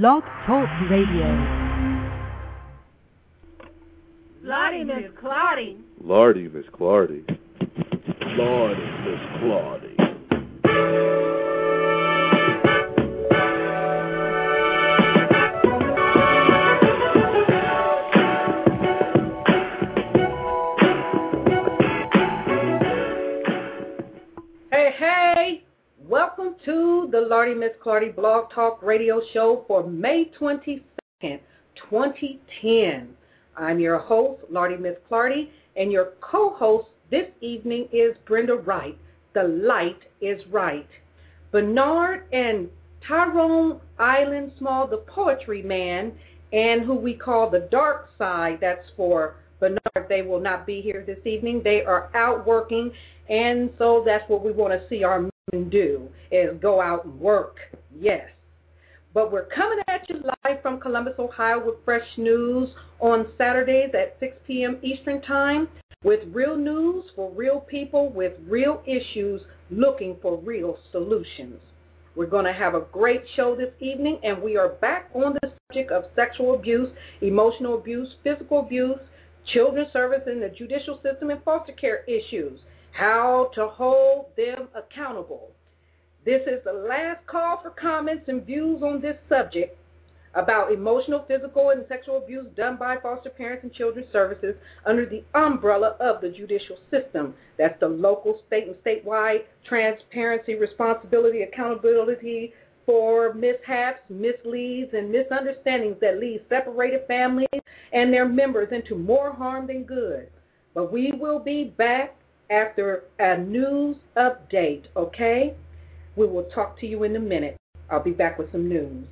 Blog Talk Radio. Lottie, Miss Clardy. Lordy, Miss Clardy. Lordy, Miss Claudie. The Lottie Miss Clardy Blog Talk Radio Show for May 22nd, 2010. I'm your host, Lottie Miss Clardy, and your co-host this evening is Brenda Wright. The light is right. Bernard and Tyrone Island Small, the poetry man, and who we call the dark side, that's for Bernard. They will not be here this evening. They are out working, and so that's what we want to see our men do, is go out and work. Yes. But we're coming at you live from Columbus, Ohio with fresh news on Saturdays at 6 p.m. Eastern Time with real news for real people with real issues looking for real solutions. We're going to have a great show this evening, and we are back on the subject of sexual abuse, emotional abuse, physical abuse, children's service in the judicial system, and foster care issues. How to hold them accountable. This is the last call for comments and views on this subject about emotional, physical, and sexual abuse done by foster parents and children's services under the umbrella of the judicial system. That's the local, state, and statewide transparency, responsibility, accountability for mishaps, misleads, and misunderstandings that lead separated families and their members into more harm than good. But we will be back after a news update, okay? We will talk to you in a minute. I'll be back with some news.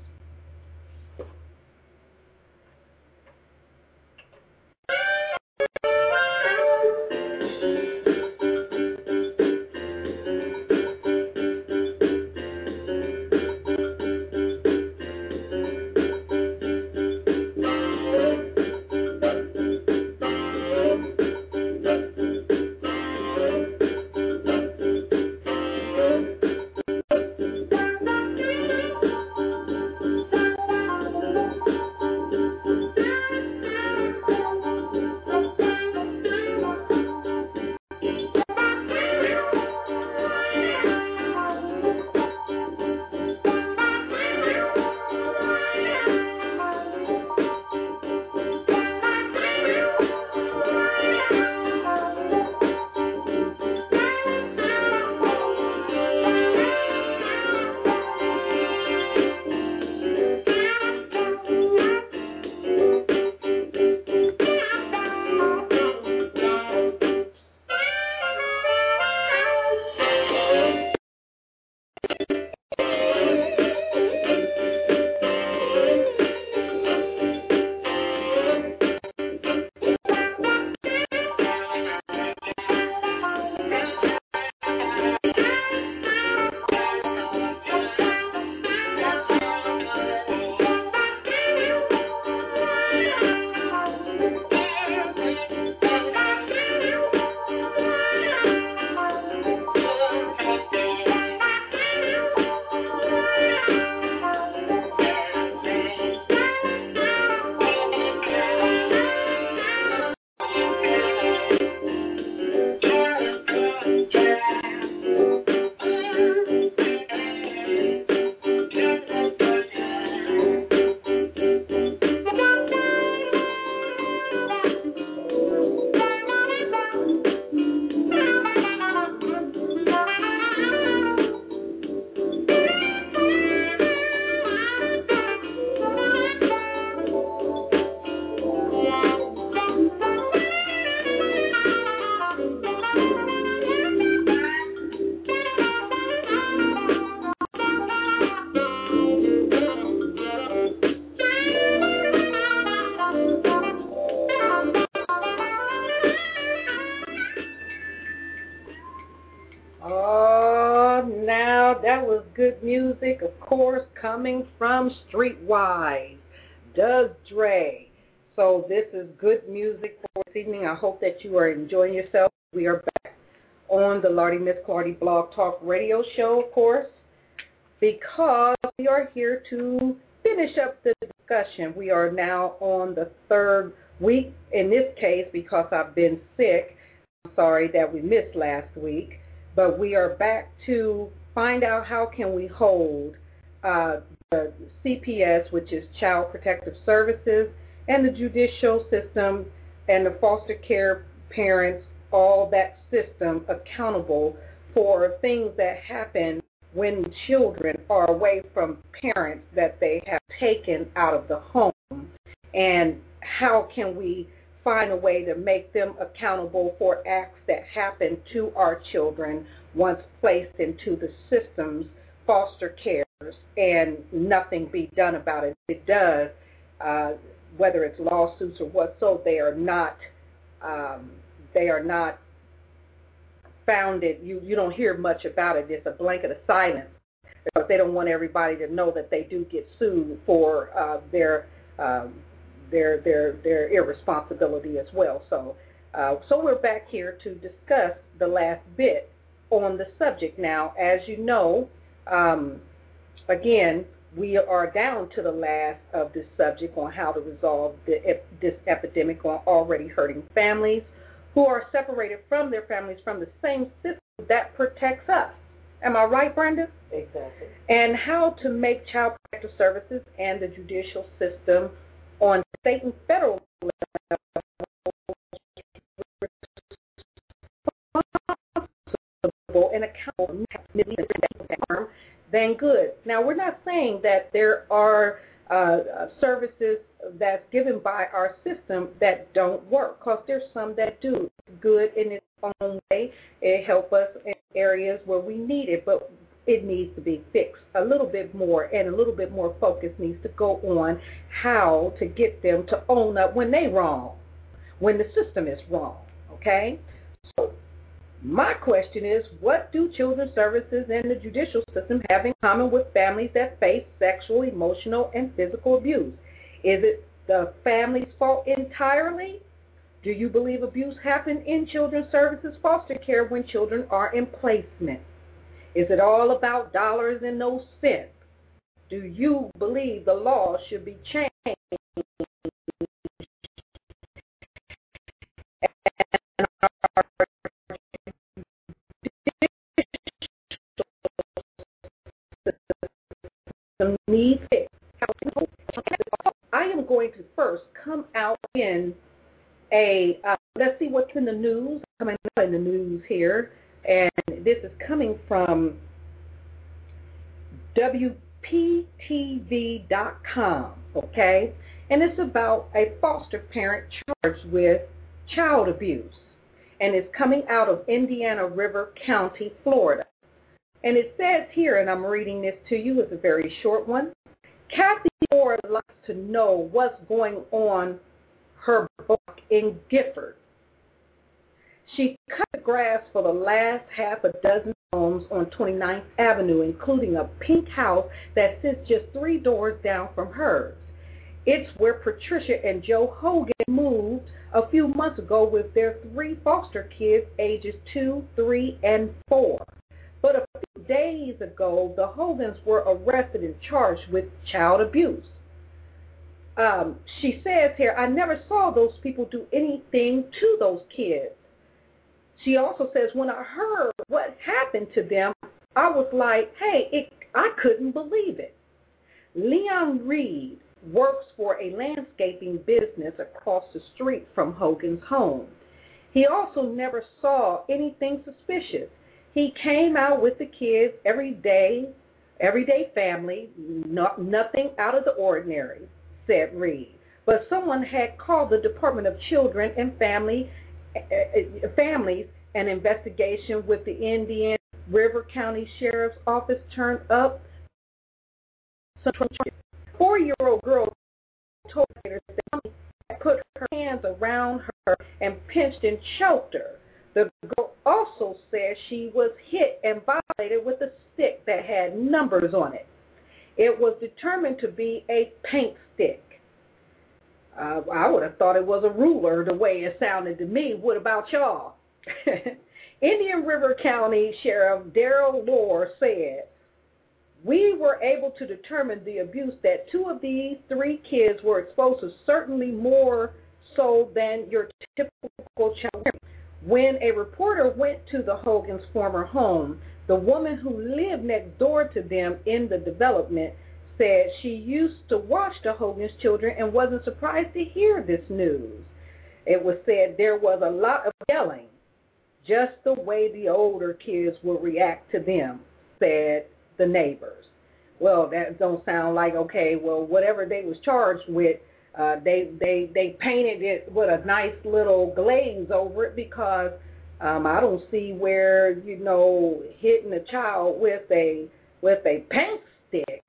Coming from Streetwise, Doug Dre. So this is good music for this evening. I hope that you are enjoying yourself. We are back on the Lardy Miss Clardy Blog Talk Radio Show, of course, because we are here to finish up the discussion, we are now on the third week. In this case, because I've been sick, I'm sorry that we missed last week, but we are back to find out how can we hold uh, the CPS, which is Child Protective Services, and the judicial system and the foster care parents, all that system accountable for things that happen when children are away from parents that they have taken out of the home. And how can we find a way to make them accountable for acts that happen to our children once placed into the systems foster cares and nothing be done about it it does uh, whether it's lawsuits or what so they are not um, they are not founded. You you don't hear much about it. It's a blanket of silence because they don't want everybody to know that they do get sued for uh, their um, their their their irresponsibility as well. So uh, so we're back here to discuss the last bit on the subject. Now, as you know, um, again, we are down to the last of this subject on how to resolve the, this epidemic on already hurting families who are separated from their families from the same system that protects us. Am I right, Brenda? Exactly. And how to make child protective services and the judicial system on state and federal level and accountable than good. Now, we're not saying that there are uh, services that's given by our system that don't work, because there's some that do good in its own way. It helps us in areas where we need it, but it needs to be fixed a little bit more, and a little bit more focus needs to go on how to get them to own up when they're wrong, when the system is wrong. Okay, so my question is, what do children's services and the judicial system have in common with families that face sexual, emotional, and physical abuse? Is it the family's fault entirely? Do you believe abuse happens in children's services foster care when children are in placement? Is it all about dollars and no cents? Do you believe the law should be changed I am going to first come out in a, uh, let's see what's in the news, coming out in the news here, and this is coming from WPTV.com, okay? And it's about a foster parent charged with child abuse, and it's coming out of Indian River County, Florida. And it says here, and I'm reading this to you, it's a very short one. Kathy Moore likes to know what's going on her book in Gifford. She cut the grass for the last half a dozen homes on 29th Avenue, including a pink house that sits just three doors down from hers. It's where Patricia and Joe Hogan moved a few months ago with their three foster kids, ages two, three, and four. But a few days ago, the Hogans were arrested and charged with child abuse. Um, she says here, I never saw those people do anything to those kids. She also says, when I heard what happened to them, I was like, hey, it, I couldn't believe it. Leon Reed works for a landscaping business across the street from Hogan's home. He also never saw anything suspicious. He came out with the kids every day, everyday family, not, nothing out of the ordinary, said Reed. But someone had called the Department of Children and Family uh, Families an investigation with the Indian River County Sheriff's Office turned up. Four-year-old girl told her that put her hands around her and pinched and choked her. The girl also said she was hit and violated with a stick that had numbers on it. It was determined to be a paint stick. Uh, I would have thought it was a ruler the way it sounded to me. What about y'all? Indian River County Sheriff Daryl Moore said we were able to determine the abuse that two of these three kids were exposed to, certainly more so than your typical child. When a reporter went to the Hogan's former home, the woman who lived next door to them in the development said she used to watch the Hogan's children and wasn't surprised to hear this news. It was said there was a lot of yelling, just the way the older kids would react to them, said the neighbors. Well, that don't sound like okay. Well, whatever they was charged with, uh, they they they painted it with a nice little glaze over it because um, I don't see where you know hitting a child with a with a paint stick.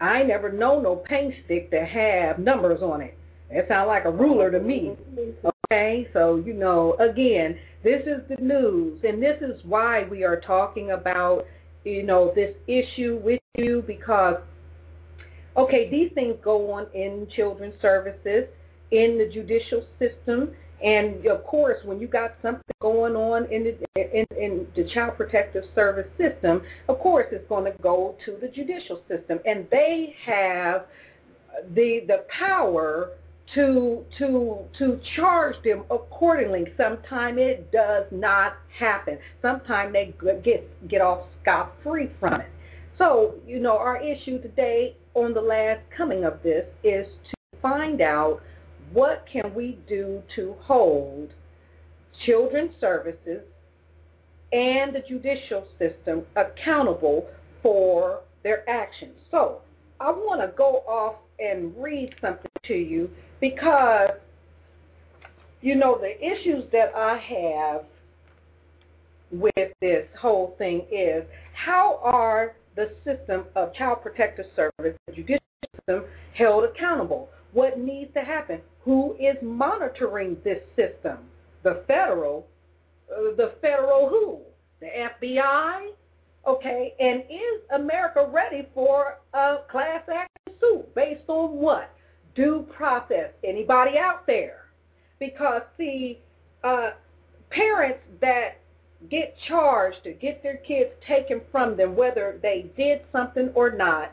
I never know no paint stick to have numbers on it. It sounds like a ruler to me. Okay, so you know, again, this is the news, and this is why we are talking about you know this issue with you because okay, these things go on in children's services, in the judicial system, and of course, when you got something going on in the in, in the child protective service system, of course, it's going to go to the judicial system, and they have the the power to to to charge them accordingly. Sometimes it does not happen. Sometimes they get get off scot free from it. So you know, our issue today on the last coming of this is to find out what can we do to hold children's services and the judicial system accountable for their actions. So I want to go off and read something to you because, you know, the issues that I have with this whole thing is how are the system of child protective service, the judicial system, held accountable? What needs to happen? Who is monitoring this system? The federal, uh, the federal who? The FBI? Okay, and is America ready for a class action suit based on what? Due process. Anybody out there? Because see, uh, parents that get charged to get their kids taken from them, whether they did something or not,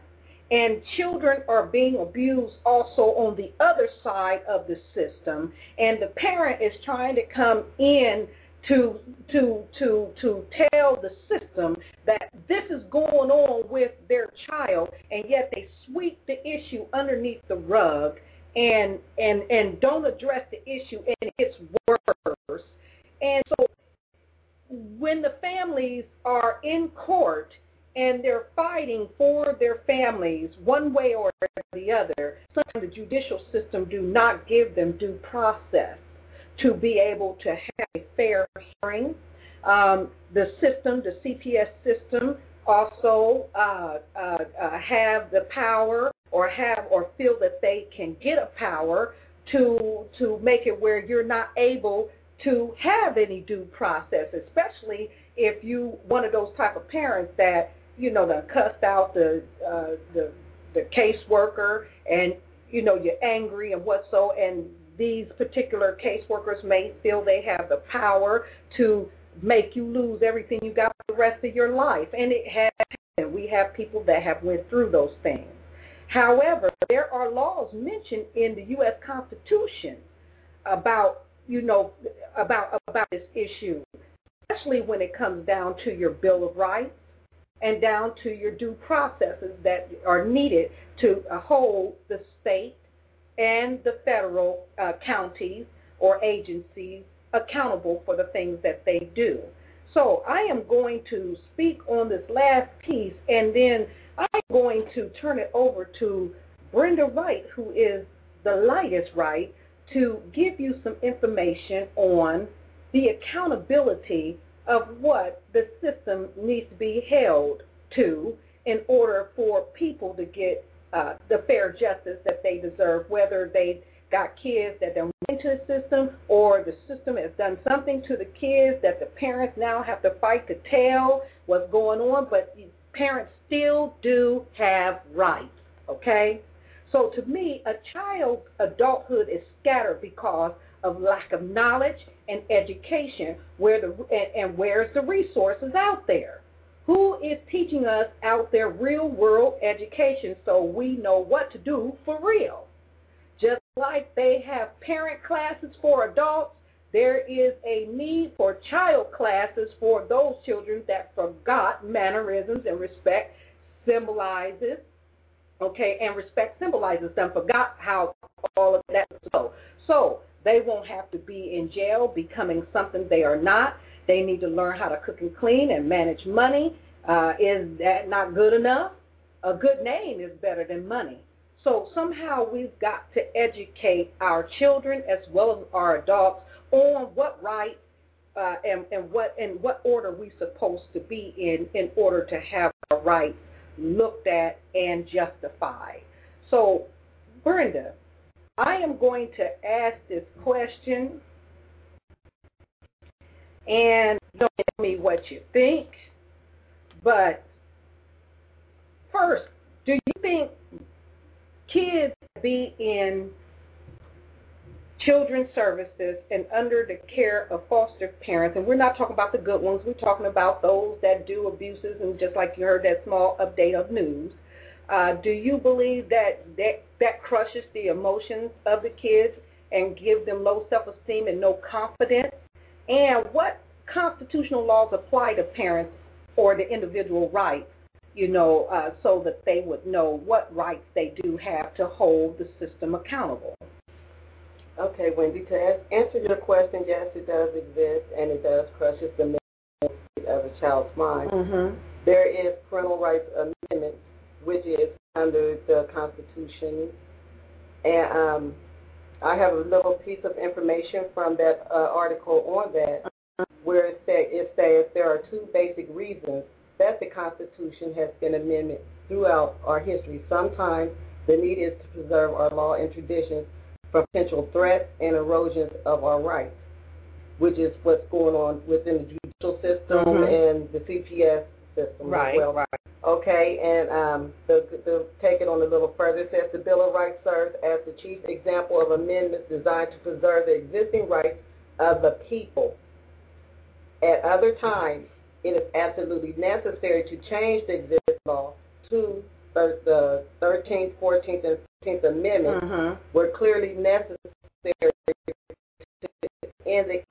and children are being abused also on the other side of the system. And the parent is trying to come in to to to to tell the system that this is going on with their child and yet they sweep the issue underneath the rug and and and don't address the issue and it gets worse. And so when the families are in court and they're fighting for their families one way or the other. Sometimes the judicial system do not give them due process to be able to have a fair hearing. Um, the system, the CPS system, also uh, uh, uh, have the power or have or feel that they can get a power to to make it where you're not able to have any due process, especially if you one of those type of parents that you know, done cussed out the uh, the the caseworker, and you know, you're angry and what so, and these particular caseworkers may feel they have the power to make you lose everything you got for the rest of your life, and it has. And we have people that have went through those things. However, there are laws mentioned in the U.S. Constitution about you know about about this issue, especially when it comes down to your Bill of Rights and down to your due processes that are needed to hold the state and the federal uh, counties or agencies accountable for the things that they do. So I am going to speak on this last piece and then I'm going to turn it over to Brenda Wright, who is the lightest right, to give you some information on the accountability of what the system needs to be held to in order for people to get uh, the fair justice that they deserve, whether they got kids that don't into the system or the system has done something to the kids that the parents now have to fight to tell what's going on, but parents still do have rights, okay? So to me, a child's adulthood is scattered because of lack of knowledge and education where the and, and where's the resources out there who is teaching us out there real world education so we know what to do for real. Just like they have parent classes for adults, there is a need for child classes for those children that forgot mannerisms and respect symbolizes, okay, and respect symbolizes them, forgot how all of that so. So they won't have to be in jail becoming something they are not. They need to learn how to cook and clean and manage money. Uh, is that not good enough? A good name is better than money. So somehow we've got to educate our children as well as our adults on what right uh, and, and what and what order we're supposed to be in in order to have our rights looked at and justified. So, Brenda, I am going to ask this question and don't tell me what you think. But first, do you think kids be in children's services and under the care of foster parents, and we're not talking about the good ones, we're talking about those that do abuses, and just like you heard that small update of news. Uh, do you believe that, that that crushes the emotions of the kids and give them low self-esteem and no confidence? And what constitutional laws apply to parents or the individual rights, you know, uh, so that they would know what rights they do have to hold the system accountable? Okay, Wendy, to answer your question, yes, it does exist, and it does crushes the mental of a child's mind. Mm-hmm. There is parental rights amendment, which is under the Constitution, and um, I have a little piece of information from that uh, article on that, where it says it says there are two basic reasons that the Constitution has been amended throughout our history. Sometimes the need is to preserve our law and traditions potential threats and erosions of our rights, which is what's going on within the judicial system Mhm. and the CPS system Right, as well. right. Okay, and um, the, the, take it on a little further. It says the Bill of Rights serves as the chief example of amendments designed to preserve the existing rights of the people. At other times, it is absolutely necessary to change the existing law to the 13th, 14th, and 15th Amendments Mm-hmm. were clearly necessary in the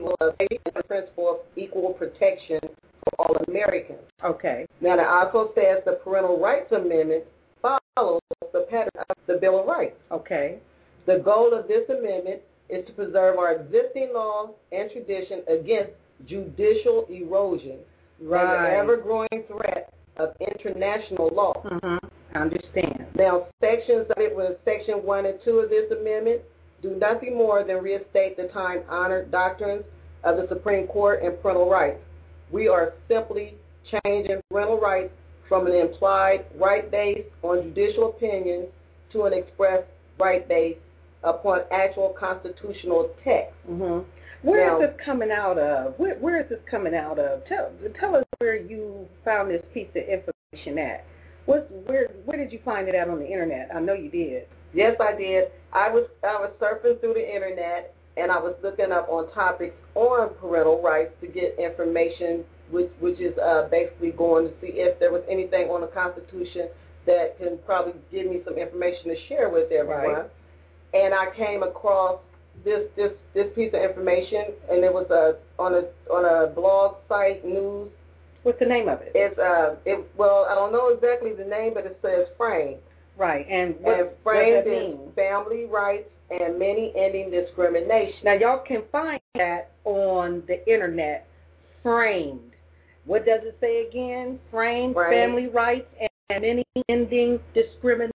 the principle of equal protection for all Americans. Okay. Now, it also says the Parental Rights Amendment follows the pattern of the Bill of Rights. Okay. The goal of this amendment is to preserve our existing laws and tradition against judicial erosion and the ever-growing threat of international law. Mm-hmm. I understand. Now, sections of it was Section 1 and 2 of this amendment do nothing more than reinstate the time-honored doctrines of the Supreme Court and parental rights. We are simply changing parental rights from an implied right based on judicial opinions to an express right based upon actual constitutional text. Mm-hmm. Where Now- is this coming out of? Where, where is this coming out of? Tell tell us where you found this piece of information at. What where where did you find it at on the internet? I know you did. Yes, I did. I was I was surfing through the internet and I was looking up on topics on parental rights to get information, which which is uh, basically going to see if there was anything on the Constitution that can probably give me some information to share with everyone. Right. And I came across this this this piece of information, and it was a on a on a blog site news. What's the name of it? It's uh it well I don't know exactly the name, but it says frame right. And what, and what does framed mean? family rights and many ending discrimination. Now y'all can find that on the internet. Framed. What does it say again? Framed Right. family rights and any ending discrimination.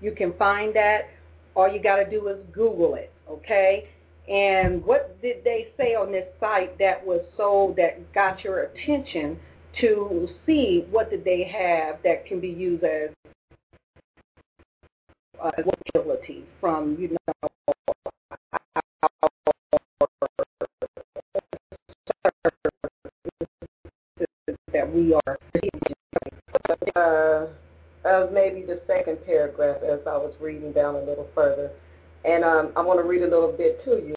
You can find that. All you got to do is Google it, okay? And what did they say on this site that was so that got your attention to see what did they have that can be used as uh, ability from you know that we are Uh, of maybe the second paragraph as I was reading down a little further, and um, I want to read a little bit to you.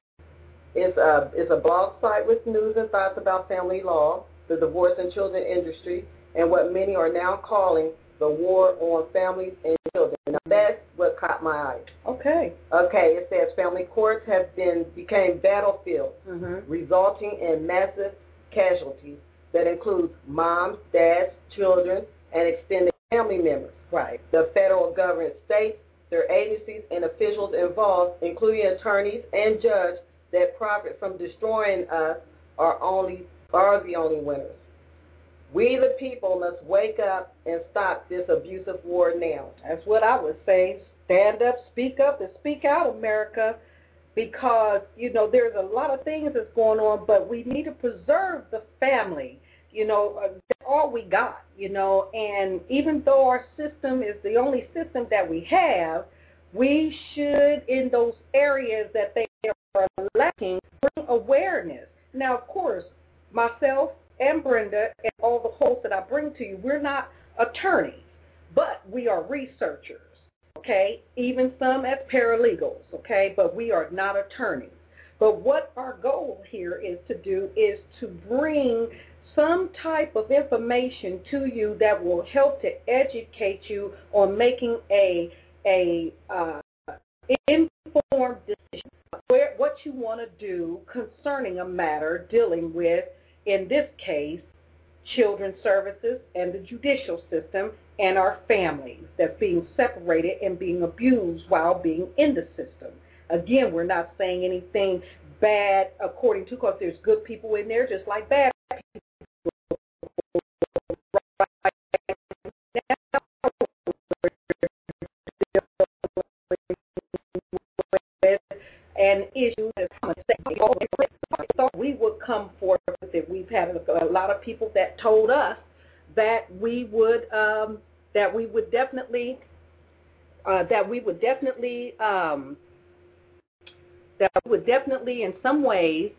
It's a it's a blog site with news and thoughts about family law, the divorce and children industry, and what many are now calling the war on families and children. Now that's what caught my eye. Okay. Okay, it says family courts have been became battlefields, Mhm. resulting in massive casualties that include moms, dads, children, and extended family members. Right. The federal government, states, their agencies, and officials involved, including attorneys and judges that profit from destroying us, are only are the only winners. We, the people, must wake up and stop this abusive war now. That's what I would say. Stand up, speak up, and speak out, America, because you know there's a lot of things that's going on, but we need to preserve the family. You know, uh, that's all we got. You know, and even though our system is the only system that we have, we should, in those areas that they are lacking, bring awareness. Now, of course, myself and Brenda and all the hosts that I bring to you, we're not attorneys, but we are researchers, okay? Even some as paralegals, okay? But we are not attorneys. But what our goal here is to do is to bring some type of information to you that will help to educate you on making a a uh, informed decision where what you want to do concerning a matter dealing with, in this case, children's services and the judicial system and our families that's being separated and being abused while being in the system. Again, we're not saying anything bad according to because there's good people in there just like bad people. And issues as so we would come forth with it. We've had a, a lot of people that told us that we would um, that we would definitely uh, that we would definitely um, that would definitely in some ways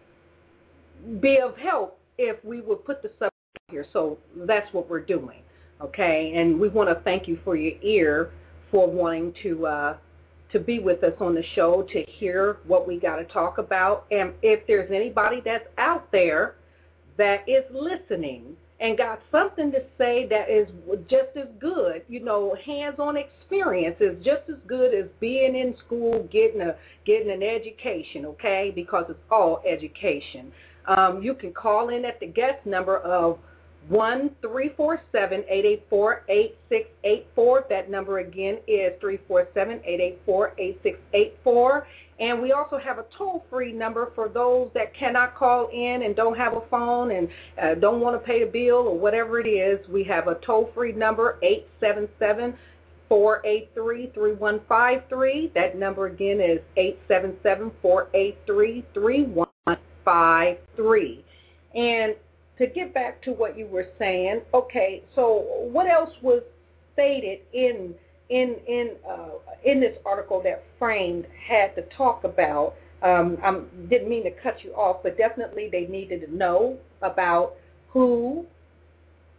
be of help if we would put the subject here. So that's what we're doing, okay? And we want to thank you for your ear for wanting to uh, to be with us on the show to hear what we got to talk about. And if there's anybody that's out there that is listening and got something to say that is just as good, you know, hands-on experience is just as good as being in school, getting a getting an education, okay? Because it's all education. Um, you can call in at the guest number of one three four seven eight eight four eight six eight four. That number again is three four seven eight eight four eight six eight four. And we also have a toll free number for those that cannot call in and don't have a phone and uh, don't want to pay the bill or whatever it is. We have a toll free number eight seven seven four eight three three one five three. That number again is eight seven seven four eight three three one five three. And to get back to what you were saying, okay, so what else was stated in in in uh, in this article that Framed had to talk about? Um, I didn't mean to cut you off, but definitely they needed to know about who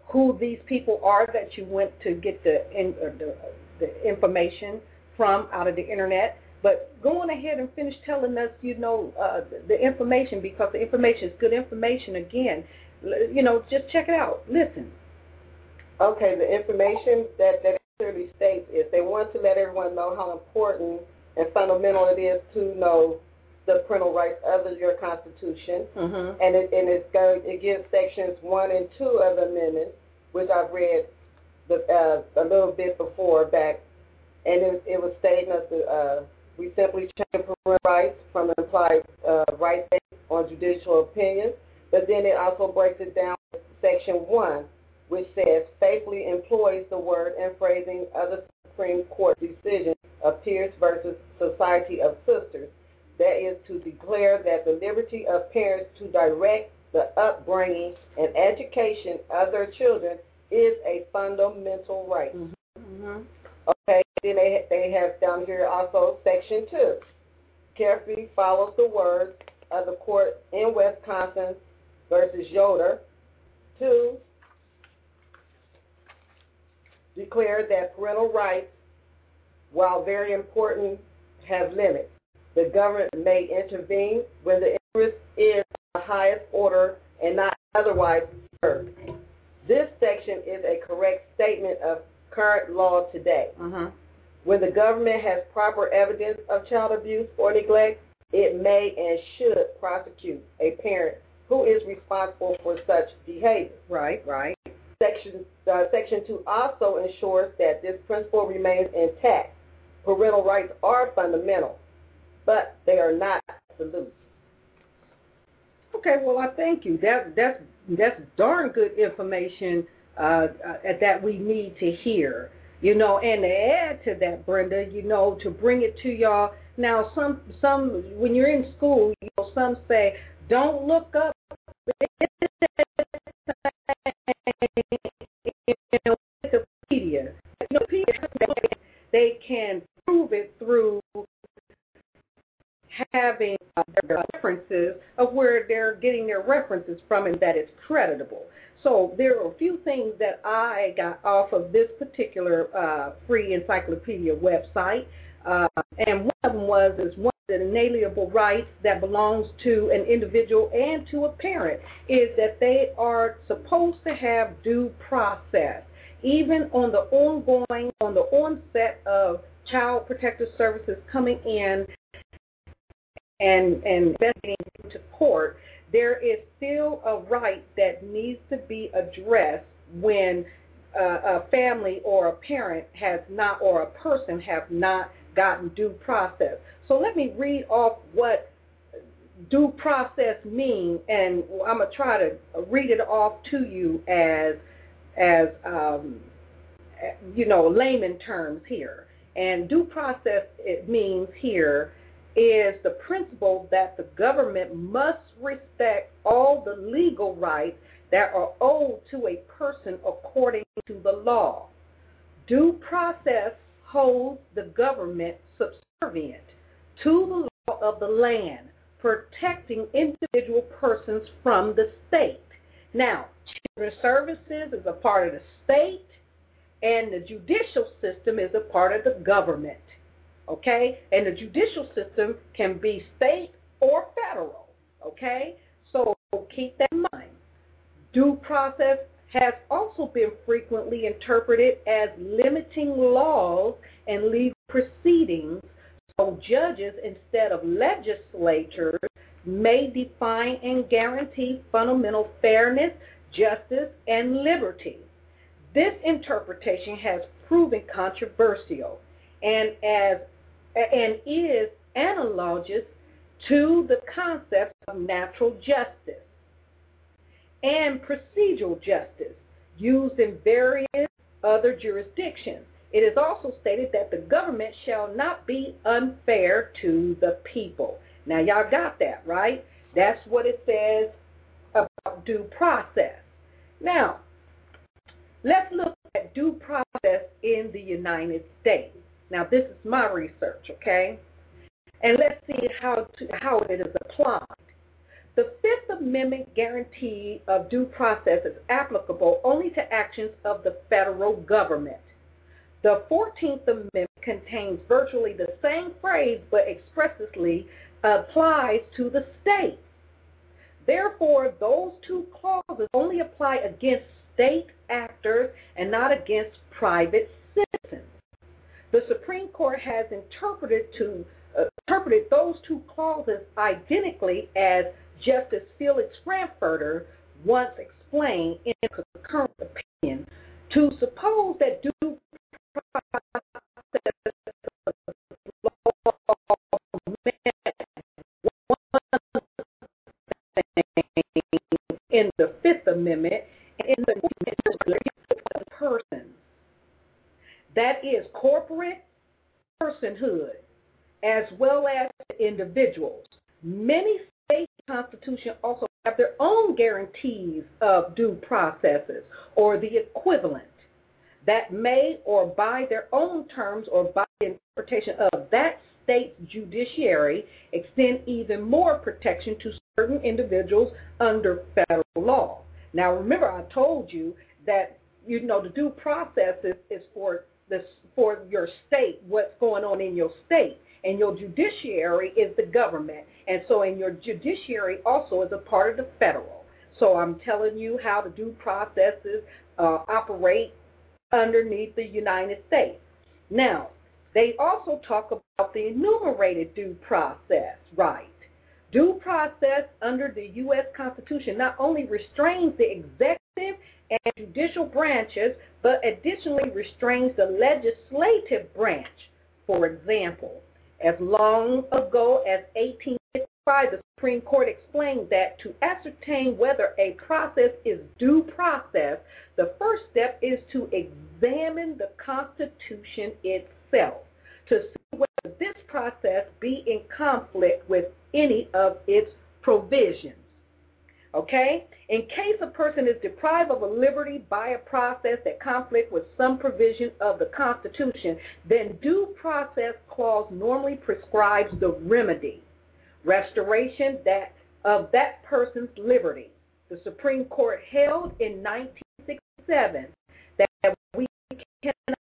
who these people are that you went to get the in, uh, the, the information from out of the internet. But go on ahead and finish telling us, you know, uh, the information because the information is good information. Again, you know, just check it out. Listen. Okay, the information that that clearly states is they want to let everyone know how important and fundamental it is to know the parental rights of your Constitution, mm-hmm. and it and it's going it gives sections one and two of the amendment, which I've read the uh, a little bit before back, and it, it was stating that the, uh, we simply change parental rights from implied uh, right on judicial opinions but then it also breaks it down with section 1, which says faithfully employs the word and phrasing of the Supreme Court decision of Pierce versus Society of Sisters. That is to declare that the liberty of parents to direct the upbringing and education of their children is a fundamental right. Mm-hmm. Okay, then they, they have down here also section 2. Carefully follows the words of the court in Wisconsin versus Yoder. Two, declared that parental rights, while very important, have limits. The government may intervene when the interest is of the highest order and not otherwise served. This section is a correct statement of current law today. Mm-hmm. When the government has proper evidence of child abuse or neglect, it may and should prosecute a parent who is responsible for such behavior. Right, right. Section uh, Section 2 also ensures that this principle remains intact. Parental rights are fundamental, but they are not absolute. Okay, well, I thank you. That that's that's darn good information uh, uh, that we need to hear. You know, and to add to that, Brenda, you know, to bring it to y'all. Now, some some when you're in school, you know, some say don't look up Wikipedia. You they can prove it through having uh, references of where they're getting their references from and that it's creditable. So there are a few things that I got off of this particular uh, free encyclopedia website, uh, and one of them was is one the inalienable right that belongs to an individual and to a parent is that they are supposed to have due process, even on the ongoing, on the onset of child protective services coming in and and investigating to court, there is still a right that needs to be addressed when uh, a family or a parent has not or a person have not gotten due process. So let me read off what due process means, and I'm gonna try to read it off to you as as um, you know layman terms here. And due process it means here is the principle that the government must respect all the legal rights that are owed to a person according to the law. Due process holds the government subservient to the law of the land, protecting individual persons from the state. Now, children's services is a part of the state, and the judicial system is a part of the government okay? And the judicial system can be state or federal, okay? So keep that in mind. Due process has also been frequently interpreted as limiting laws and legal proceedings, so judges instead of legislatures may define and guarantee fundamental fairness, justice, and liberty. This interpretation has proven controversial, and as and is analogous to the concept of natural justice and procedural justice used in various other jurisdictions. It is also stated that the government shall not be unfair to the people. Now, y'all got that, right? That's what it says about due process. Now, let's look at due process in the United States. Now, this is my research, okay? And let's see how, to, how it is applied. The Fifth Amendment guarantee of due process is applicable only to actions of the federal government. The 14th Amendment contains virtually the same phrase but expressly applies to the states. Therefore, those two clauses only apply against state actors and not against private citizens. The Supreme Court has interpreted to uh, interpreted those two clauses identically as Justice Felix Frankfurter once explained in a concurrent opinion to suppose that due in the Fifth Amendment in the persons that is corporate personhood as well as individuals. Many state constitutions also have their own guarantees of due processes or the equivalent that may or by their own terms or by the interpretation of that state's judiciary extend even more protection to certain individuals under federal law. Now remember I told you that you know the due process is, is for this for your state, what's going on in your state. And your judiciary is the government. And so in your judiciary also is a part of the federal. So I'm telling you how the due processes uh, operate underneath the United States. Now, they also talk about the enumerated due process right. Due process under the U.S. Constitution not only restrains the executive and judicial branches, but additionally restrains the legislative branch. For example, as long ago as 1855, the Supreme Court explained that to ascertain whether a process is due process, the first step is to examine the Constitution itself to see whether this process be in conflict with any of its provisions. Okay? In case a person is deprived of a liberty by a process that conflicts with some provision of the Constitution, then due process clause normally prescribes the remedy, restoration that of that person's liberty. The Supreme Court held in 1967 that we cannot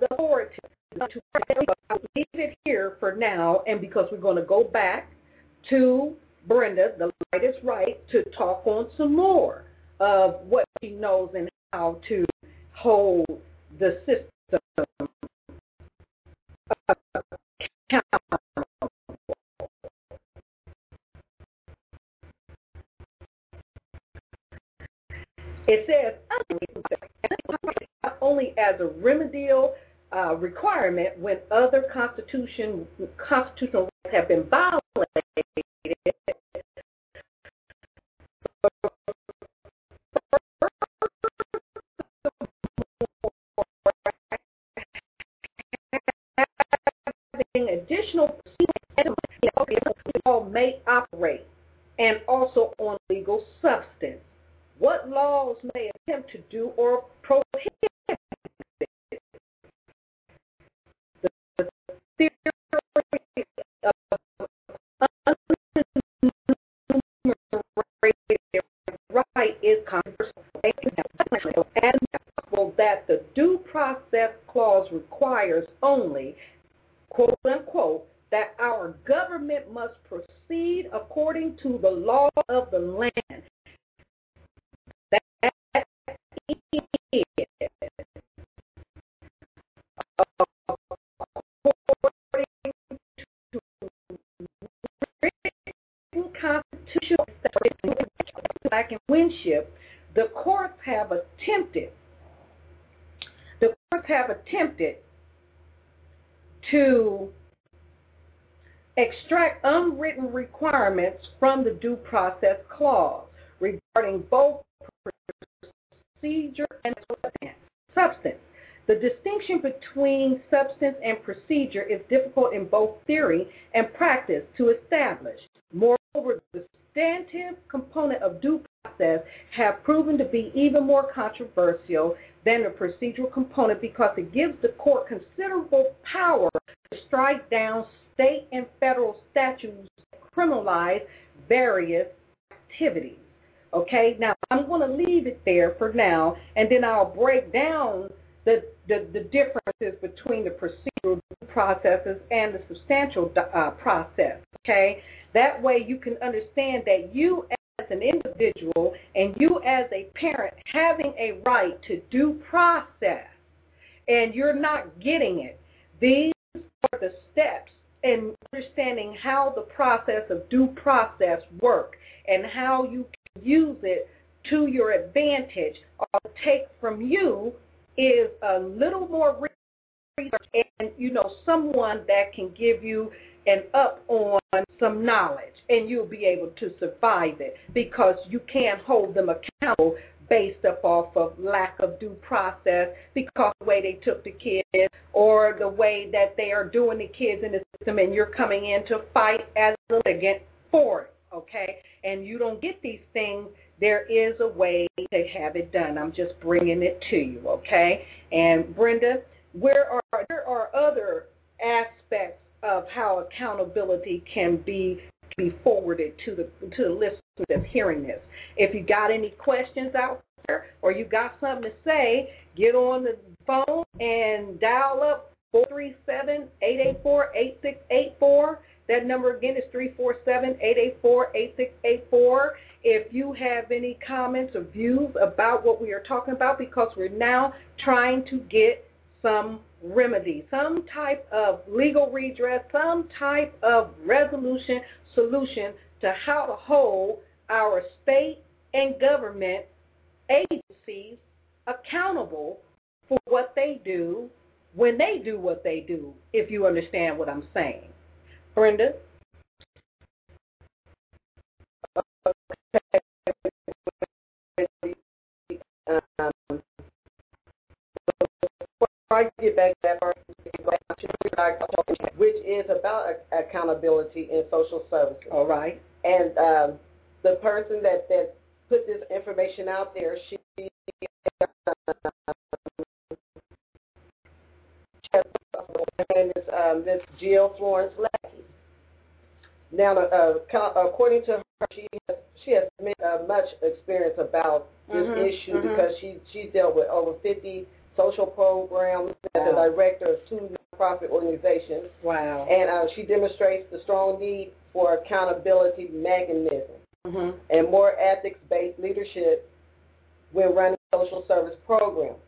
the authority. I'll leave it here for now, and because we're going to go back to Brenda, the right, to talk on some more of what she knows and how to hold the system accountable. It says only as a remedial uh, requirement when other constitution constitutional rights have been violated. To extract unwritten requirements from the due process clause regarding both procedure and substance. The distinction between substance and procedure is difficult in both theory and practice to establish. Moreover, the substantive component of due process have proven to be even more controversial than the procedural component because it gives the court considerable power to strike down state and federal statutes that criminalize various activities. Okay, now I'm going to leave it there for now, and then I'll break down the, the, the differences between the procedural processes and the substantial uh, process. Okay, that way you can understand that you as an individual and you as a parent having a right to due process, and you're not getting it. These are the steps in understanding how the process of due process work and how you can use it to your advantage or take from you is a little more research and you know someone that can give you an up on some knowledge and you'll be able to survive it because you can't hold them accountable based up off of lack of due process because the way they took the kids or the way that they are doing the kids in the system and you're coming in to fight as a litigant for it okay? And you don't get these things, there is a way to have it done. I'm just bringing it to you, okay? And Brenda, where are there are other aspects of how accountability can be be forwarded to the to the listener that's hearing this. If you got any questions out there or you got something to say, get on the phone and dial up 437-884-8684. That number again is 347-884-8684. If you have any comments or views about what we are talking about, because we're now trying to get some remedy, some type of legal redress, some type of resolution, solution to how to hold our state and government agencies accountable for what they do when they do what they do, if you understand what I'm saying. Brenda? Um, I get back to that which is about accountability in social services. All right. And um, the person that, that put this information out there, she name is um, Miss Jill Florence Lackey. Now, uh, according to her, she has, she has uh, much experience about this mm-hmm, issue mm-hmm. because she she's dealt with over 50 social programs wow. as the director of two nonprofit organizations. Wow. And uh, she demonstrates the strong need for accountability mechanisms mm-hmm. and more ethics-based leadership when running social service programs.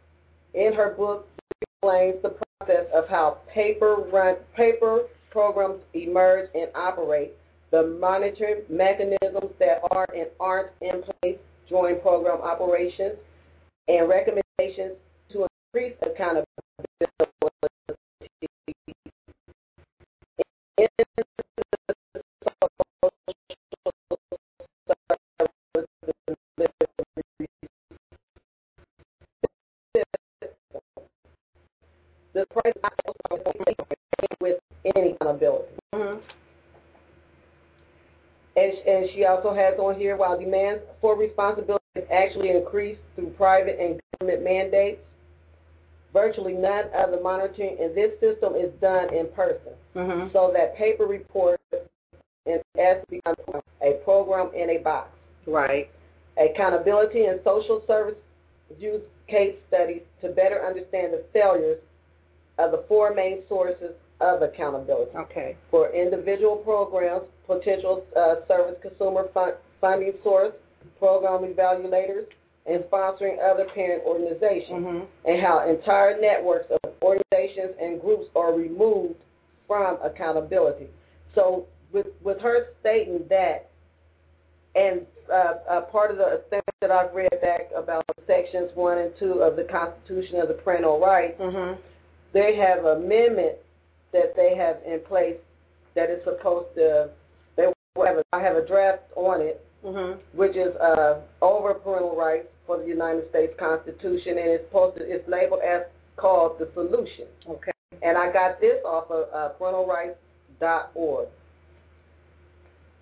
In her book, she explains the process of how paper run paper programs emerge and operate, the monitoring mechanisms that are and aren't in place during program operations, and recommendations increase accountability. the price with any accountability. Mm-hmm. And, and she also has on here while demands for responsibility is actually increased through private and government mandates, virtually none of the monitoring in this system is done in person. Mm-hmm. So that paper report to become a program in a box. Right. Accountability and social service use case studies to better understand the failures of the four main sources of accountability. Okay. For individual programs, potential uh, service consumer fund, funding source, program evaluators, and sponsoring other parent organizations, mm-hmm. and how entire networks of organizations and groups are removed from accountability. So, with with her stating that, and uh, uh, part of the thing that I've read back about sections one and two of the Constitution of the Parental Rights, mm-hmm. they have amendment that they have in place that is supposed to. They have a, I have a draft on it, mm-hmm. which is uh, over parental rights for the United States Constitution, and it's posted. It's labeled as called the solution. Okay. And I got this off of uh, parentalrights.org.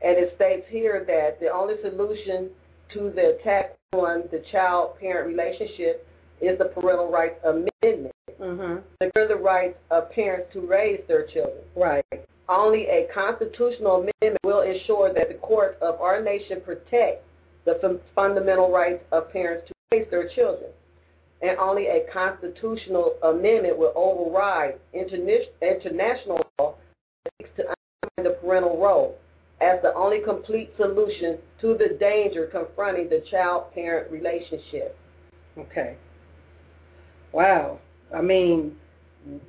And it states here that the only solution to the attack on the child-parent relationship is the Parental Rights Amendment. Mm-hmm. Secure the rights of parents to raise their children. Right. Only a constitutional amendment will ensure that the courts of our nation protect the fundamental rights of parents to raise their children. And only a constitutional amendment will override interna- international law that seeks to undermine the parental role as the only complete solution to the danger confronting the child-parent relationship. Okay. Wow. I mean,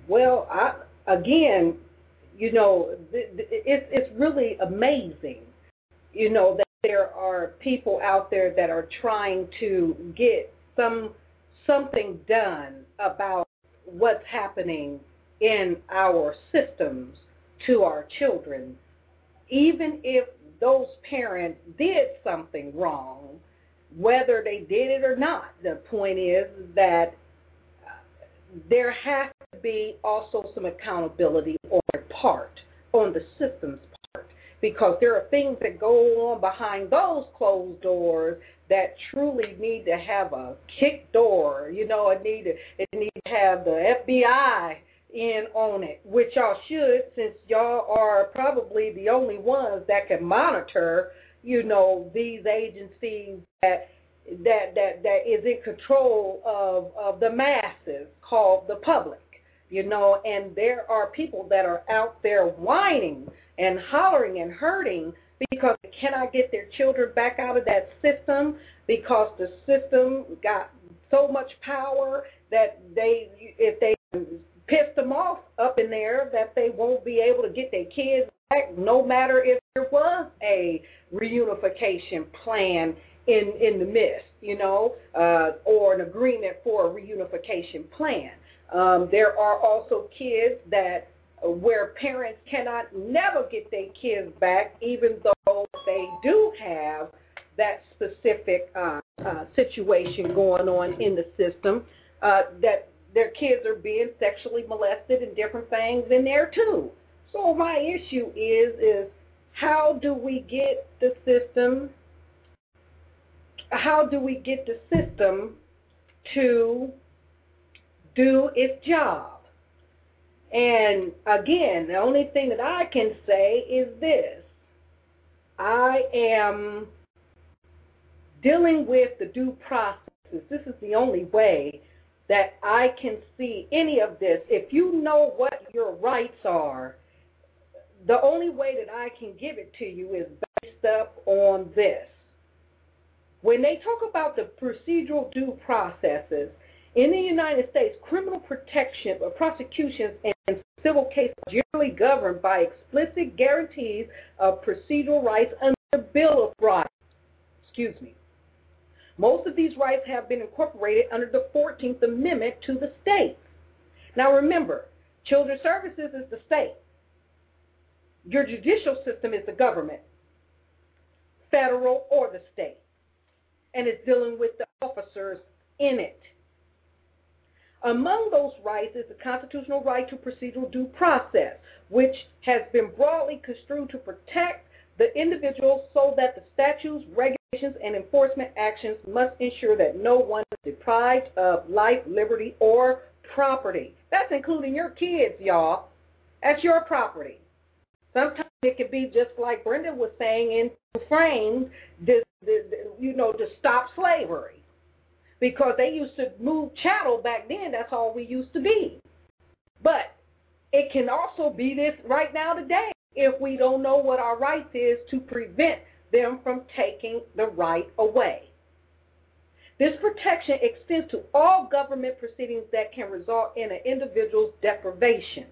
well, I again, you know, it's it's really amazing, you know, that there are people out there that are trying to get some something done about what's happening in our systems to our children, even if those parents did something wrong, whether they did it or not. The point is that there has to be also some accountability on their part, on the system's because there are things that go on behind those closed doors that truly need to have a kick door. You know, it need to it need to have the FBI in on it, which y'all should, since y'all are probably the only ones that can monitor, you know, these agencies that that that that is in control of of the masses called the public you know and there are people that are out there whining and hollering and hurting because they cannot get their children back out of that system because the system got so much power that they if they piss them off up in there that they won't be able to get their kids back no matter if there was a reunification plan in in the midst, you know, uh, or an agreement for a reunification plan. Um, there are also kids that where parents cannot never get their kids back, even though they do have that specific uh, uh, situation going on in the system. Uh, that their kids are being sexually molested and different things in there too. So my issue is is how do we get the system how do we get the system to do its job? And again, the only thing that I can say is this I am dealing with the due process. This is the only way that I can see any of this. If you know what your rights are, the only way that I can give it to you is based up on this. When they talk about the procedural due processes in the United States, criminal protection, prosecutions, and civil cases are generally governed by explicit guarantees of procedural rights under the Bill of Rights. Excuse me. Most of these rights have been incorporated under the 14th Amendment to the states. Now remember, Children's Services is the state. Your judicial system is the government, federal or the state and is dealing with the officers in it. Among those rights is the constitutional right to procedural due process, which has been broadly construed to protect the individual so that the statutes, regulations, and enforcement actions must ensure that no one is deprived of life, liberty, or property. That's including your kids, y'all. That's your property. Sometimes it could be just like Brenda was saying in frames, you know, to stop slavery. Because they used to move chattel back then, that's all we used to be. But it can also be this right now today if we don't know what our rights is to prevent them from taking the right away. This protection extends to all government proceedings that can result in an individual's deprivation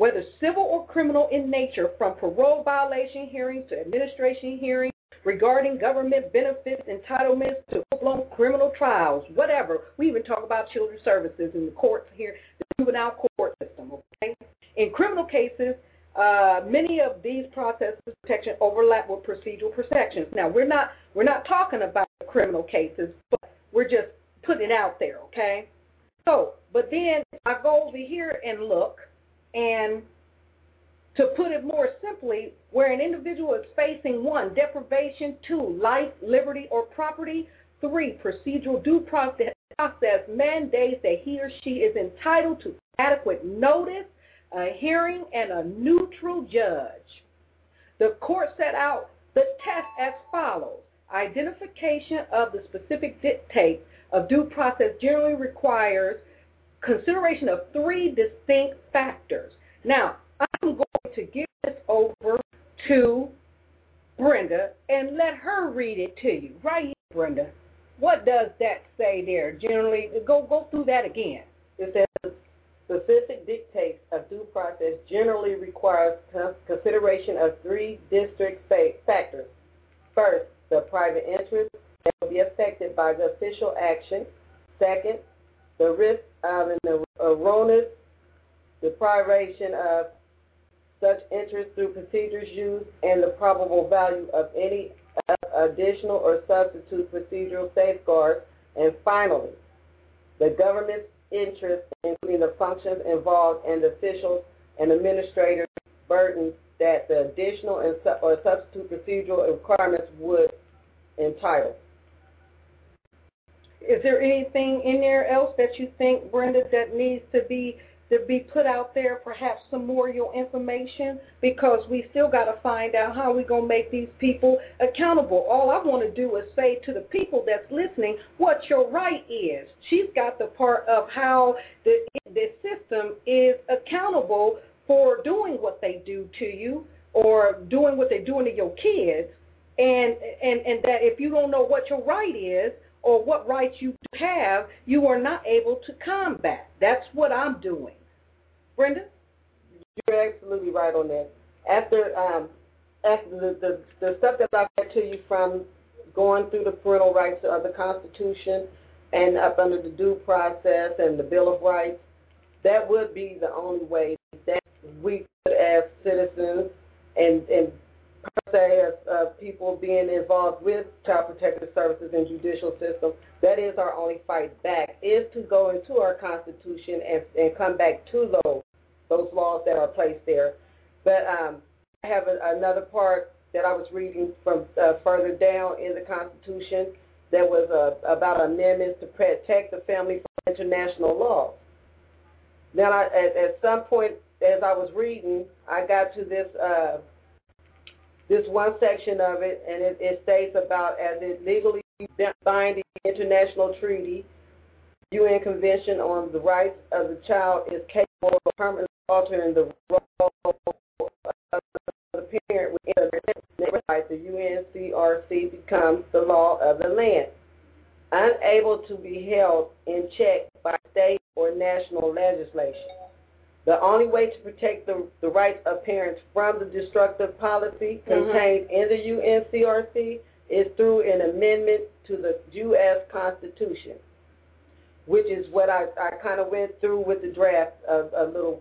whether civil or criminal in nature, from parole violation hearings to administration hearings regarding government benefits, entitlements to full-blown criminal trials, whatever. We even talk about children's services in the courts here, the juvenile court system. Okay, in criminal cases. Uh, many of these processes of protection overlap with procedural protections. Now we're not we're not talking about criminal cases, but we're just putting it out there, okay? So, but then I go over here and look and to put it more simply, where an individual is facing one, deprivation, two, life, liberty, or property, three, procedural due process, mandates that he or she is entitled to adequate notice, a hearing, and a neutral judge. The court set out the test as follows. Identification of the specific dictates of due process generally requires consideration of three distinct factors. Now, to give this over to Brenda and let her read it to you. Right here, Brenda. What does that say there? Generally, go go through that again. It says specific dictates of due process generally requires consideration of three district factors. First, the private interest that will be affected by the official action. Second, the risk of an er-, erroneous deprivation of such interest through procedures used and the probable value of any additional or substitute procedural safeguards. And finally, the government's interest, including the functions involved and the officials and administrators' burdens that the additional or substitute procedural requirements would entitle. Is there anything in there else that you think, Brenda, that needs to be to be put out there, perhaps some more of your information, because we still got to find out how we're going to make these people accountable. All I want to do is say to the people that's listening what your right is. She's got the part of how the, the system is accountable for doing what they do to you or doing what they're doing to your kids. And, and, and that if you don't know what your right is, or what rights you have, you are not able to combat. That's what I'm doing. Brenda? You're absolutely right on that. After um, after the, the, the stuff that I read to you from going through the parental rights of the Constitution and up under the due process and the Bill of Rights, that would be the only way that we could, as citizens and, and se as uh, people being involved with child protective services and judicial system, that is our only fight back, is to go into our Constitution and, and come back to those those laws that are placed there. But um, I have a, another part that I was reading from uh, further down in the Constitution that was uh, about amendments to protect the family from international law. Now, I, at, at some point, as I was reading, I got to this uh, this one section of it, and it, it states about as it legally binding international treaty, UN Convention on the Rights of the Child is capable of permanently altering the role of the parent within the rights. The UNCRC becomes the law of the land, unable to be held in check by state or national legislation. The only way to protect the, the rights of parents from the destructive policy mm-hmm. contained in the UNCRC is through an amendment to the U.S. Constitution, which is what I, I kind of went through with the draft of a little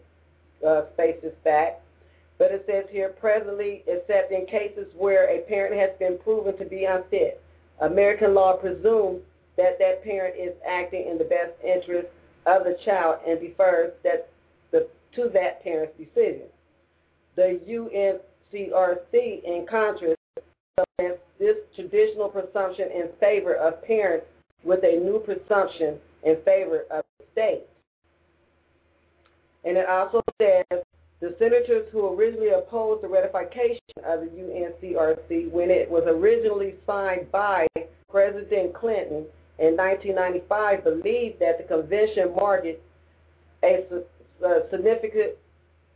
uh, spaces back. But it says here, presently, except in cases where a parent has been proven to be unfit, American law presumes that that parent is acting in the best interest of the child and defers that to that parent's decision. The UNCRC, in contrast, this traditional presumption in favor of parents with a new presumption in favor of the state. And it also says the senators who originally opposed the ratification of the UNCRC when it was originally signed by President Clinton in 1995 believed that the convention marked a a significant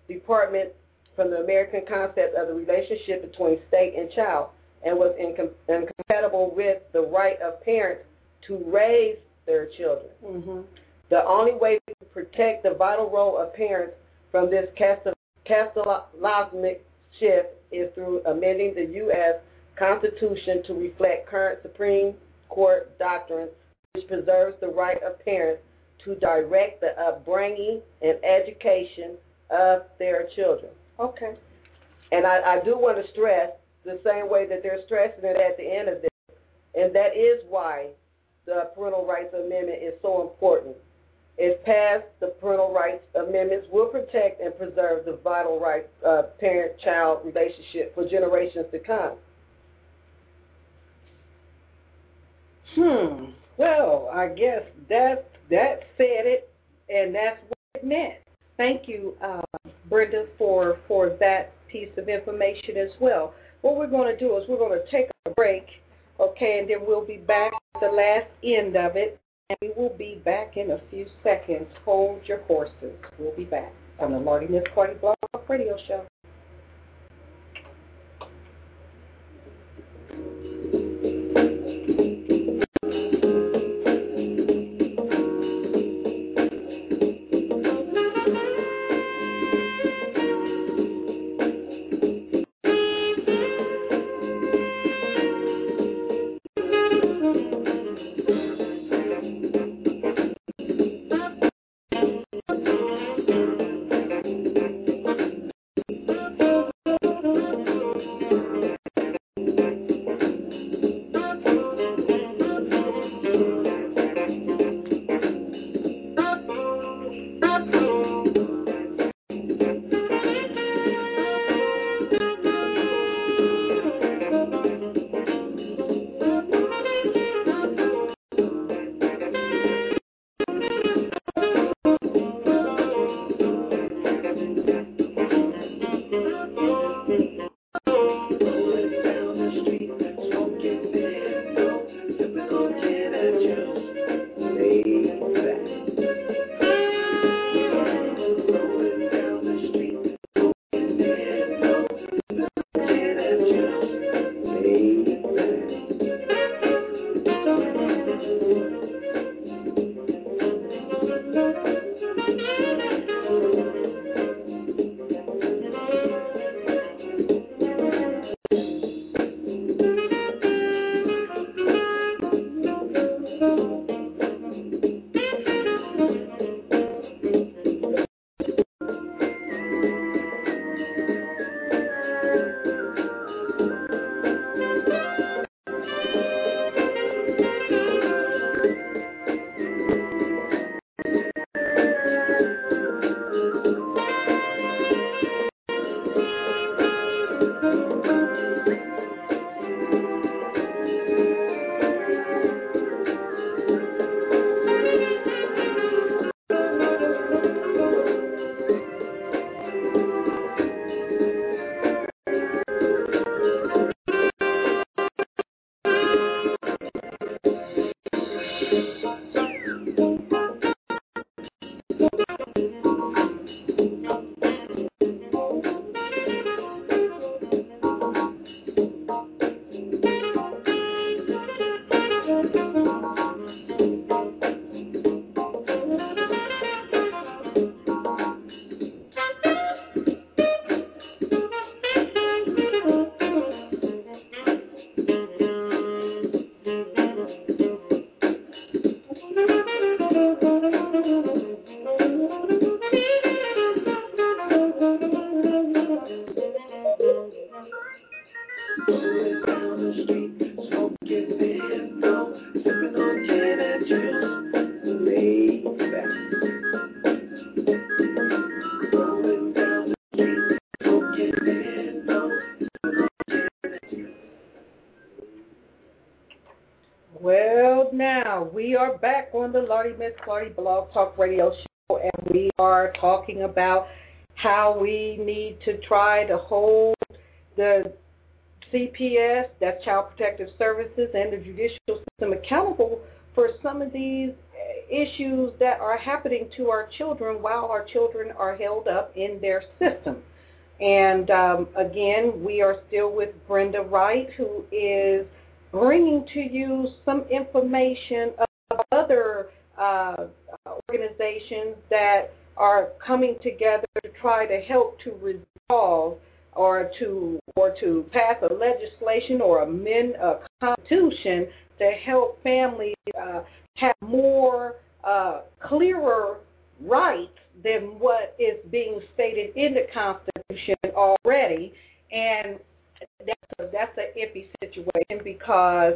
department from the American concept of the relationship between state and child and was incom- incompatible with the right of parents to raise their children. Mm-hmm. The only way to protect the vital role of parents from this catastrophic shift is through amending the U.S. Constitution to reflect current Supreme Court doctrine, which preserves the right of parents to direct the upbringing and education of their children. Okay. And I, I do want to stress the same way that they're stressing it at the end of this, and that is why the Parental Rights Amendment is so important. If passed, the Parental Rights Amendments will protect and preserve the vital rights of parent-child relationship for generations to come. Hmm. Well, I guess that's that said it, and that's what it meant. Thank you, uh, Brenda, for for that piece of information as well. What we're going to do is we're going to take a break, okay, and then we'll be back at the last end of it, and we will be back in a few seconds. Hold your horses. We'll be back on the Marty Miss Clardy Blog Radio Show. Blog Talk Radio Show, and we are talking about how we need to try to hold the CPS, that's Child Protective Services, and the judicial system accountable for some of these issues that are happening to our children while our children are held up in their system. And um, again, we are still with Brenda Wright, who is bringing to you some information of other uh, organizations that are coming together to try to help to resolve or to or to pass a legislation or amend a constitution to help families uh, have more uh, clearer rights than what is being stated in the Constitution already, and that's a, that's an iffy situation because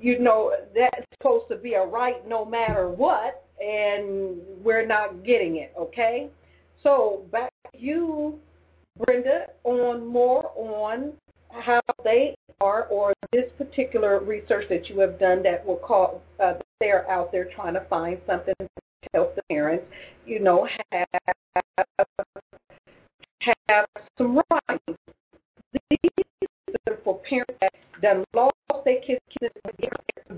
you know that's supposed to be a right no matter what, and we're not getting it. Okay, so back to you, Brenda, on more on how they are or this particular research that you have done that will call uh, they're out there trying to find something to help the parents, you know, have have some rights. These for parents that done lost their kids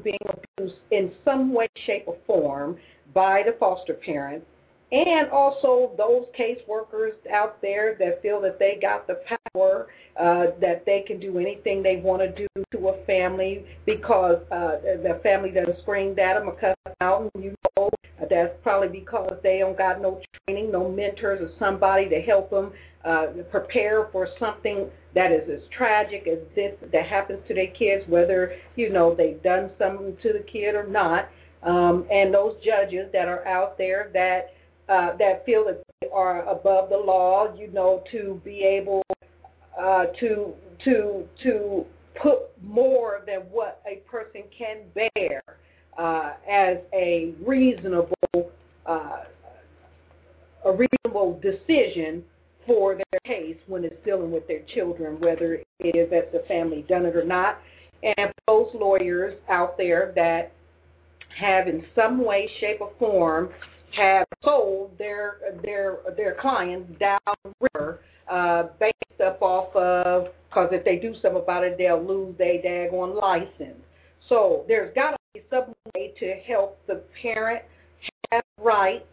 being abused in some way, shape, or form by the foster parents, and also those caseworkers out there that feel that they got the power, uh, that they can do anything they want to do to a family because uh, the family doesn't scream at them or cuss them out, and you know that's probably because they don't got no training, no mentors, or somebody to help them uh, prepare for something that is as tragic as this that happens to their kids, whether you know they've done something to the kid or not. Um, and those judges that are out there that uh, that feel that they are above the law, you know, to be able uh, to to to put more than what a person can bear uh, as a reasonable uh, a reasonable decision for their case when it's dealing with their children, whether it is that the family done it or not. And those lawyers out there that have in some way, shape, or form have sold their their their clients down river uh, based up off of because if they do something about it, they'll lose their daggone license. So there's got to be some way to help the parent have rights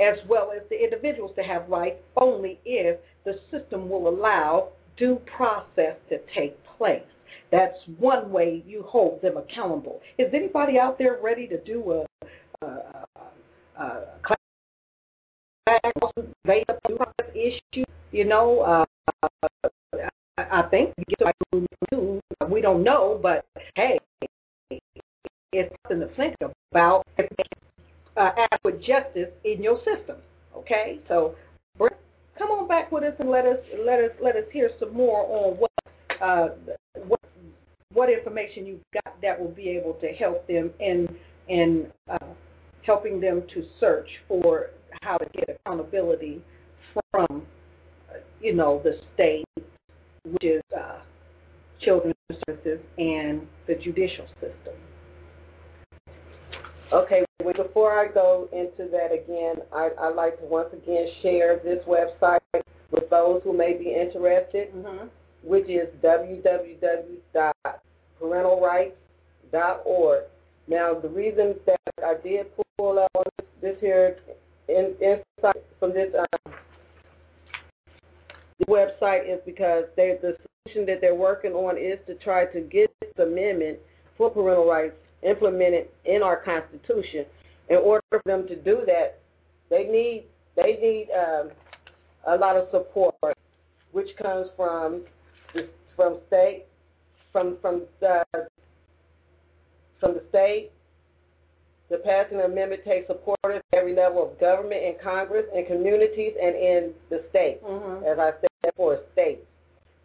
as well as the individuals to have rights only if the system will allow due process to take place. That's one way you hold them accountable. Is anybody out there ready to do a, a, a, a class issue? You know, uh, I think we don't know, but hey, it's something to think about. Uh, adequate justice in your system. Okay, so come on back with us and let us let us let us hear some more on what uh, what what information you've got that will be able to help them in in uh, helping them to search for how to get accountability from you know the state, which is uh, children's services and the judicial system. Okay, well, before I go into that again, I, I'd like to once again share this website with those who may be interested, Mm-hmm. which is www.parentalrights.org. Now, the reason that I did pull up on this, this here in, insight from this um, website is because they, the solution that they're working on is to try to get this amendment for parental rights implemented in our Constitution. In order for them to do that, they need they need um, a lot of support, which comes from the, from state, from from the from the state. The passing amendment takes support at every level of government in Congress, in communities, and in the state. Mm-hmm. As I said before, states.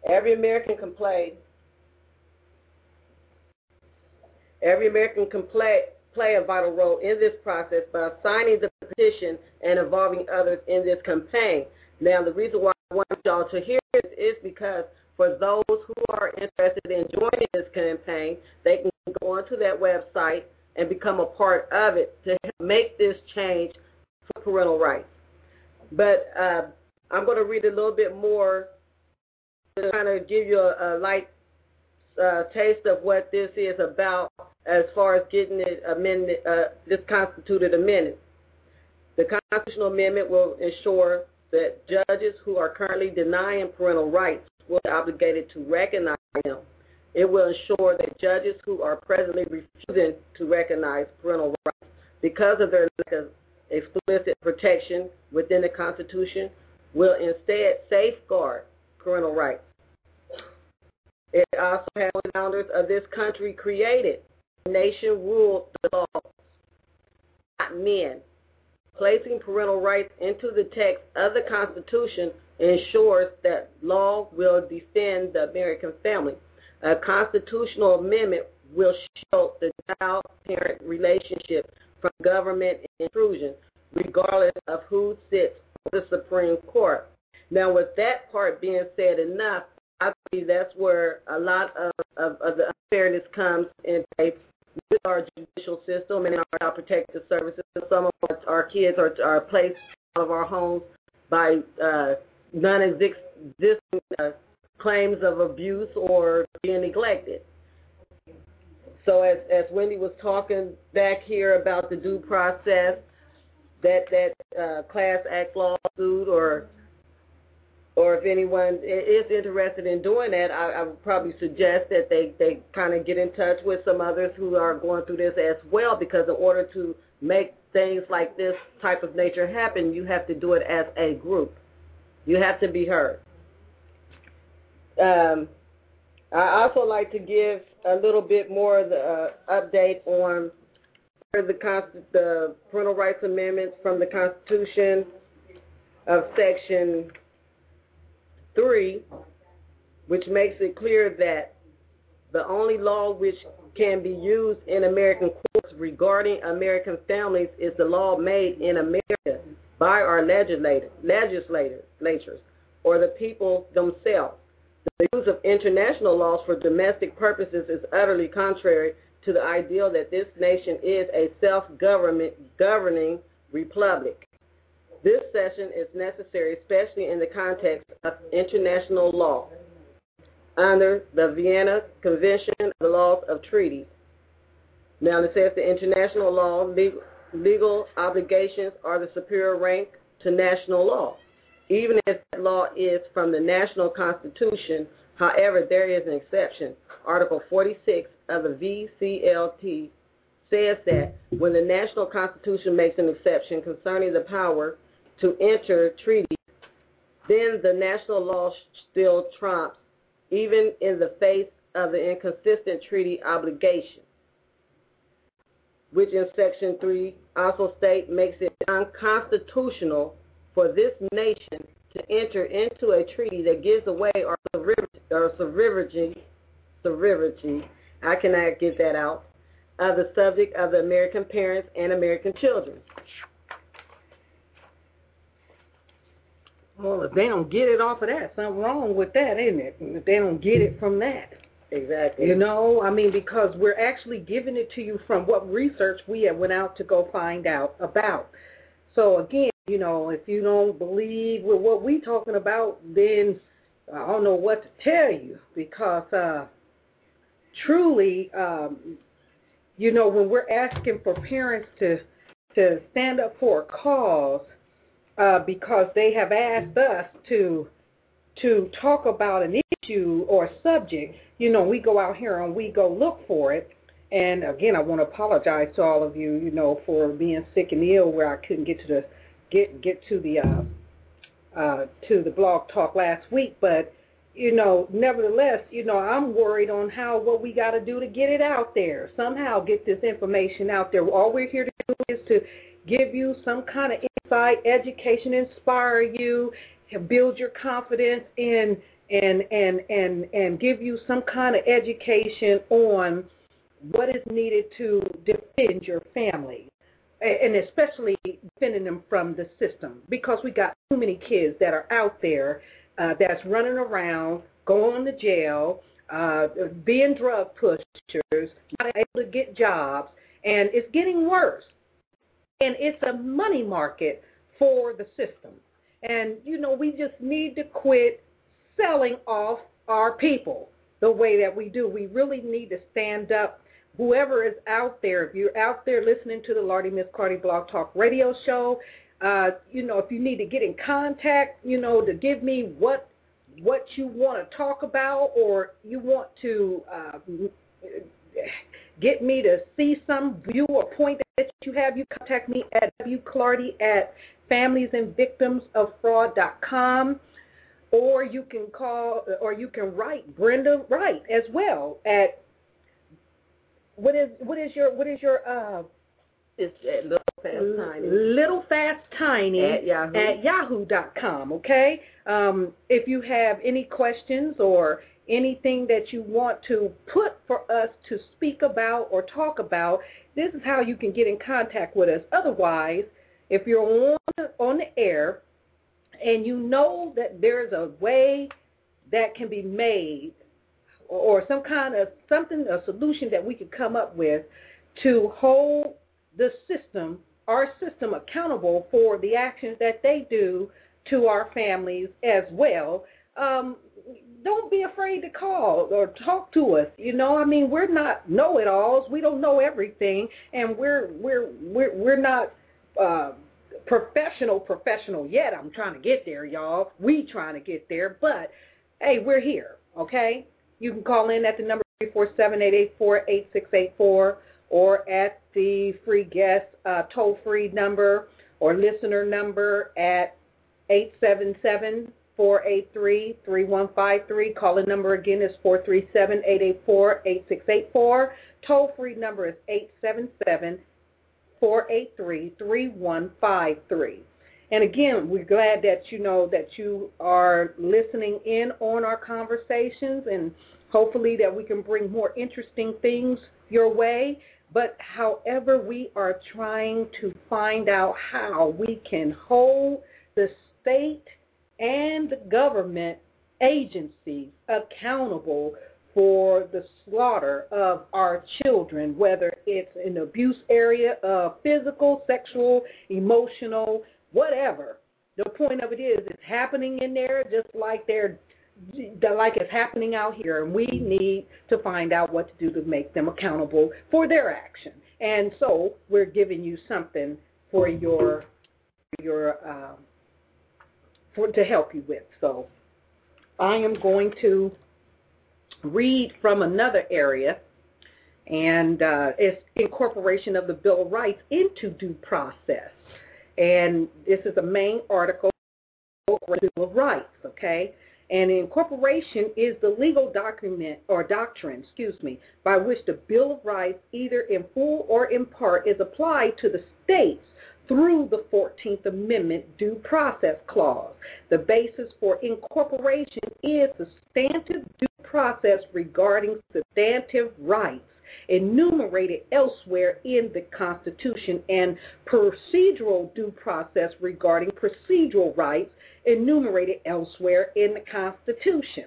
Every American can play Every American can play, play a vital role in this process by signing the petition and involving others in this campaign. Now, the reason why I want y'all to hear this is because for those who are interested in joining this campaign, they can go onto that website and become a part of it to make this change for parental rights. But uh, I'm going to read a little bit more to kind of give you a, a light uh, taste of what this is about as far as getting it amended, uh, this constituted amendment. The constitutional amendment will ensure that judges who are currently denying parental rights will be obligated to recognize them. It will ensure that judges who are presently refusing to recognize parental rights because of their lack of explicit protection within the Constitution will instead safeguard parental rights. It also has the founders of this country created. The nation ruled the laws, not men. Placing parental rights into the text of the Constitution ensures that law will defend the American family. A constitutional amendment will shield the child-parent relationship from government intrusion, regardless of who sits on the Supreme Court. Now, with that part being said enough, that's where a lot of, of, of the unfairness comes in with our judicial system and our child protective services. Some of our, our kids are, are placed out of our homes by uh, non-existing uh, claims of abuse or being neglected. So as, as Wendy was talking back here about the due process, that that uh, class act lawsuit or or if anyone is interested in doing that, I, I would probably suggest that they, they kind of get in touch with some others who are going through this as well, because in order to make things like this type of nature happen, you have to do it as a group. You have to be heard. Um, I also like to give a little bit more of the uh, update on the, Const- the parental rights amendments from the Constitution of Section 3, which makes it clear that the only law which can be used in American courts regarding American families is the law made in America by our legislators, legislators or the people themselves. The use of international laws for domestic purposes is utterly contrary to the ideal that this nation is a self-government governing republic. This session is necessary, especially in the context of international law under the Vienna Convention of the Laws of Treaties. Now, it says the international law, legal, legal obligations are the superior rank to national law. Even if that law is from the national constitution, however, there is an exception. Article 46 of the VCLT says that when the national constitution makes an exception concerning the power to enter treaties, then the national law still trumps, even in the face of the inconsistent treaty obligation, which in Section 3 also state makes it unconstitutional for this nation to enter into a treaty that gives away our sovereignty, sovereignty, I cannot get that out, of the subject of the American parents and American children. Well, if they don't get it off of that, something wrong with that, isn't it? If they don't get it from that. Exactly. You know, I mean, because we're actually giving it to you from what research we have went out to go find out about. So again, you know, if you don't believe with what we're talking about, then I don't know what to tell you because uh, truly, um, you know, when we're asking for parents to to stand up for a cause uh, because they have asked us to to talk about an issue or subject, you know, we go out here and we go look for it. And again, I want to apologize to all of you, you know, for being sick and ill where I couldn't get to the get get to the uh, uh, to the blog talk last week. But you know, nevertheless, you know, I'm worried on how what we got to do to get it out there. Somehow get this information out there. All we're here to do is to give you some kind of insight, education, inspire you, build your confidence in and and and and give you some kind of education on what is needed to defend your family, and especially defending them from the system, because we got too many kids that are out there uh, that's running around, going to jail, uh, being drug pushers, not able to get jobs, and it's getting worse. And it's a money market for the system. And, you know, we just need to quit selling off our people the way that we do. We really need to stand up. Whoever is out there, if you're out there listening to the Lardy Miss Clardy Blog Talk radio show, uh, you know, if you need to get in contact, you know, to give me what what you want to talk about or you want to uh, get me to see some view or point that you have, you contact me at wclardy at familiesandvictimsoffraud.com or you can call or you can write Brenda Wright as well at what is what is your what is your uh it's Little Fast Tiny. Little Fast Tiny at Yahoo. at yahoo.com, okay? Um, if you have any questions or anything that you want to put for us to speak about or talk about, this is how you can get in contact with us. Otherwise, if you're on, on the air and you know that there's a way that can be made or some kind of something, a solution that we could come up with to hold the system, our system, accountable for the actions that they do to our families as well. Um, don't be afraid to call or talk to us. You know, I mean, we're not know-it-alls. We don't know everything, and we're we're we're we're not uh, professional professional yet. I'm trying to get there, y'all. We trying to get there, but hey, we're here. Okay, you can call in at the number three four seven eight eight four eight six eight four or at the free guest uh, toll free number or listener number at 877 483 3153. Call in number again is 437 884 8684. Toll free number is 877 483 3153. And again, we're glad that you know that you are listening in on our conversations and hopefully that we can bring more interesting things your way. But however, we are trying to find out how we can hold the state and the government agencies accountable for the slaughter of our children, whether it's in abuse area of physical, sexual, emotional, whatever. The point of it is, it's happening in there just like they're like it's happening out here, and we need to find out what to do to make them accountable for their action. And so we're giving you something for your your um, for to help you with. So I am going to read from another area, and uh, it's incorporation of the Bill of Rights into due process. And this is a main article, Bill of Rights. Okay. And incorporation is the legal document or doctrine, excuse me, by which the Bill of Rights, either in full or in part, is applied to the states through the 14th Amendment Due Process Clause. The basis for incorporation is substantive due process regarding substantive rights enumerated elsewhere in the Constitution and procedural due process regarding procedural rights enumerated elsewhere in the Constitution.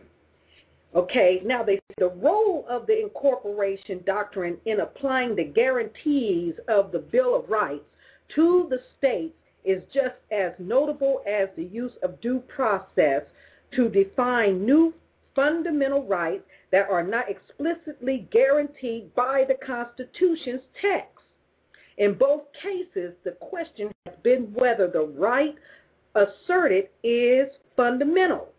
Okay, now they the role of the incorporation doctrine in applying the guarantees of the Bill of Rights to the states is just as notable as the use of due process to define new fundamental rights that are not explicitly guaranteed by the Constitution's text. In both cases, the question has been whether the right asserted is fundamental,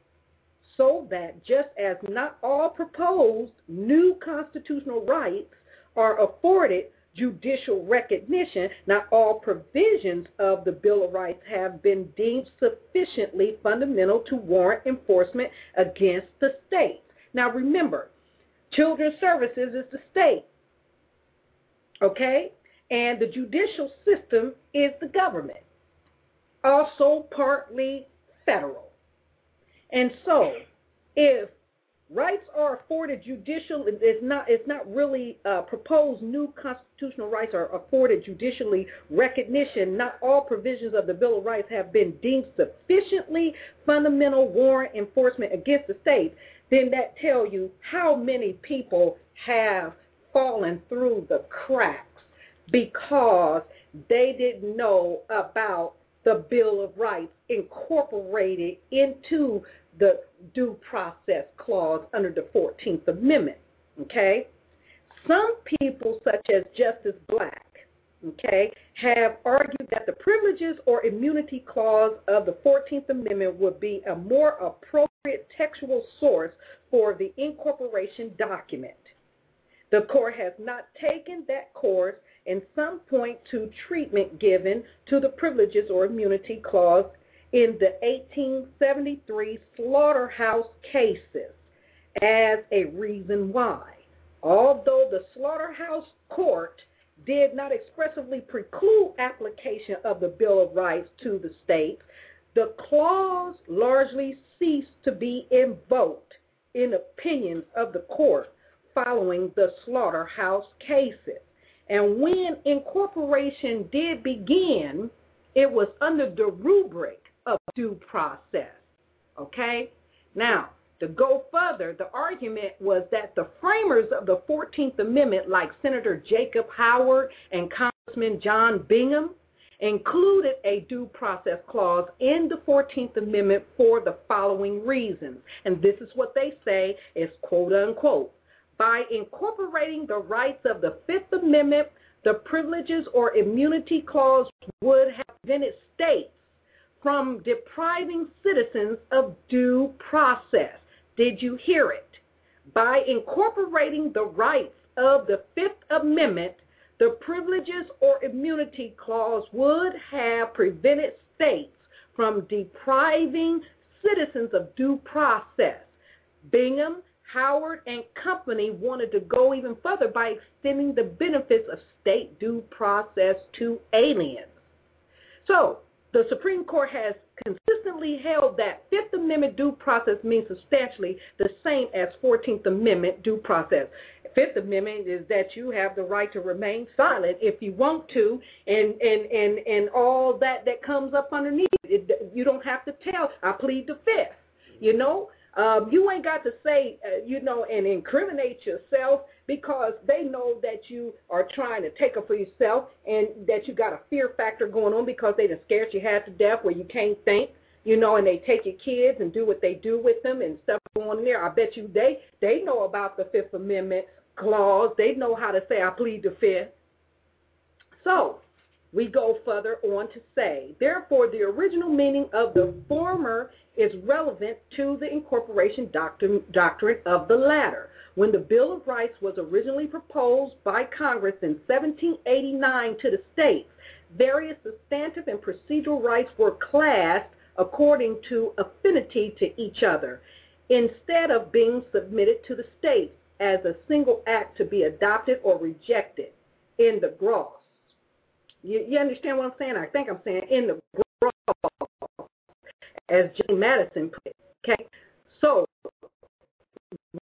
so that just as not all proposed new constitutional rights are afforded judicial recognition, not all provisions of the Bill of Rights have been deemed sufficiently fundamental to warrant enforcement against the state. Now remember, Children's Services is the state, okay? And the judicial system is the government also partly federal. And so, if rights are afforded judicial. It's not. It's not really uh, proposed new constitutional rights are afforded judicially recognition. Not all provisions of the Bill of Rights have been deemed sufficiently fundamental warrant enforcement against the state. Then that tell you how many people have fallen through the cracks because they didn't know about the Bill of Rights incorporated into the due process clause under the 14th Amendment. Okay? Some people, such as Justice Black, okay, have argued that the privileges or immunity clause of the 14th Amendment would be a more appropriate textual source for the incorporation document. The court has not taken that course and some point to treatment given to the privileges or immunity clause in the 1873 slaughterhouse cases as a reason why. Although the slaughterhouse court did not expressly preclude application of the Bill of Rights to the states, the clause largely ceased to be invoked in opinions of the court following the slaughterhouse cases. And when incorporation did begin, it was under the rubric of due process. Okay? Now, to go further, the argument was that the framers of the 14th Amendment, like Senator Jacob Howard and Congressman John Bingham, included a due process clause in the 14th Amendment for the following reasons. And this is what they say is quote unquote. By incorporating the rights of the Fifth Amendment, the privileges or immunity clause would have prevented states from depriving citizens of due process. Did you hear it? By incorporating the rights of the Fifth Amendment, the privileges or immunity clause would have prevented states from depriving citizens of due process. Bingham, Howard, and company wanted to go even further by extending the benefits of state due process to aliens. So, the Supreme Court has consistently held that Fifth Amendment due process means substantially the same as 14th Amendment due process. Fifth Amendment is that you have the right to remain silent if you want to, and and and and all that that comes up underneath. It, you don't have to tell. I plead the fifth. You know, um, you ain't got to say, uh, you know, and incriminate yourself because they know that you are trying to take it for yourself and that you got a fear factor going on because they done scared you half to death where you can't think, you know, and they take your kids and do what they do with them and stuff going there. I bet you they they know about the Fifth Amendment clause. They know how to say I plead the fifth. So we go further on to say, therefore, the original meaning of the former is relevant to the incorporation doctrine, doctrine of the latter. When the Bill of Rights was originally proposed by Congress in 1789 to the states, various substantive and procedural rights were classed according to affinity to each other, instead of being submitted to the states as a single act to be adopted or rejected in the gross. You, you understand what I'm saying? I think I'm saying in the gross, as James Madison put it. Okay, so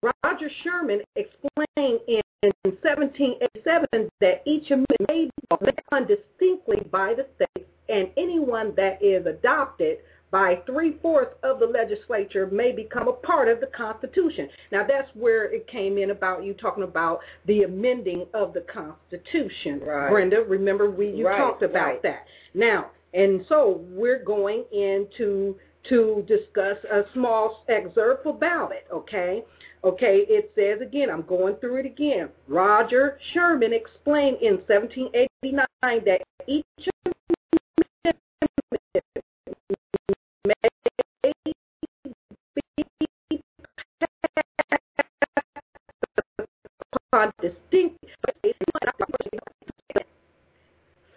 Roger Sherman explained in 1787 that each amendment may be done distinctly by the states, and anyone that is adopted by three fourths of the legislature may become a part of the Constitution. Now, that's where it came in about you talking about the amending of the Constitution, Right. Brenda. Remember, we you Right, talked about right. that. Now, and so we're going into to discuss a small excerpt about it. Okay, okay. It says again. I'm going through it again. Roger Sherman explained in 1789 that each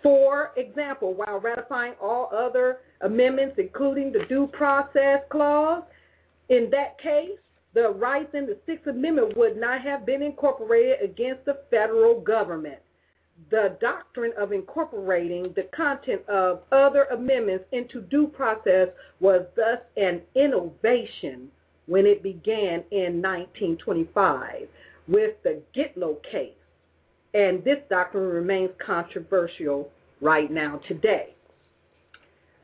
for example, while ratifying all other amendments, including the due process clause, in that case, the rights in the Sixth Amendment would not have been incorporated against the federal government. The doctrine of incorporating the content of other amendments into due process was thus an innovation when it began in 1925 with the Gitlow case. And this doctrine remains controversial right now today.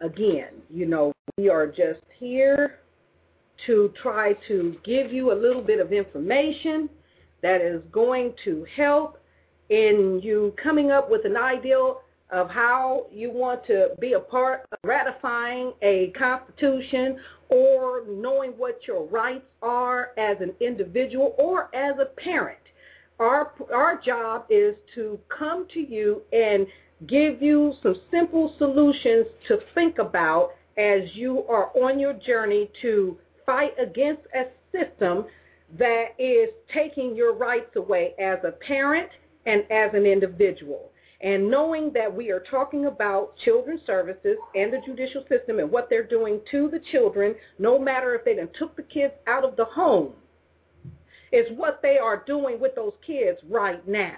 Again, you know, we are just here to try to give you a little bit of information that is going to help in you coming up with an ideal of how you want to be a part of ratifying a constitution or knowing what your rights are as an individual or as a parent. Our our job is to come to you and give you some simple solutions to think about as you are on your journey to fight against a system that is taking your rights away as a parent and as an individual. And knowing that we are talking about children's services and the judicial system and what they're doing to the children, no matter if they done took the kids out of the home, is what they are doing with those kids right now.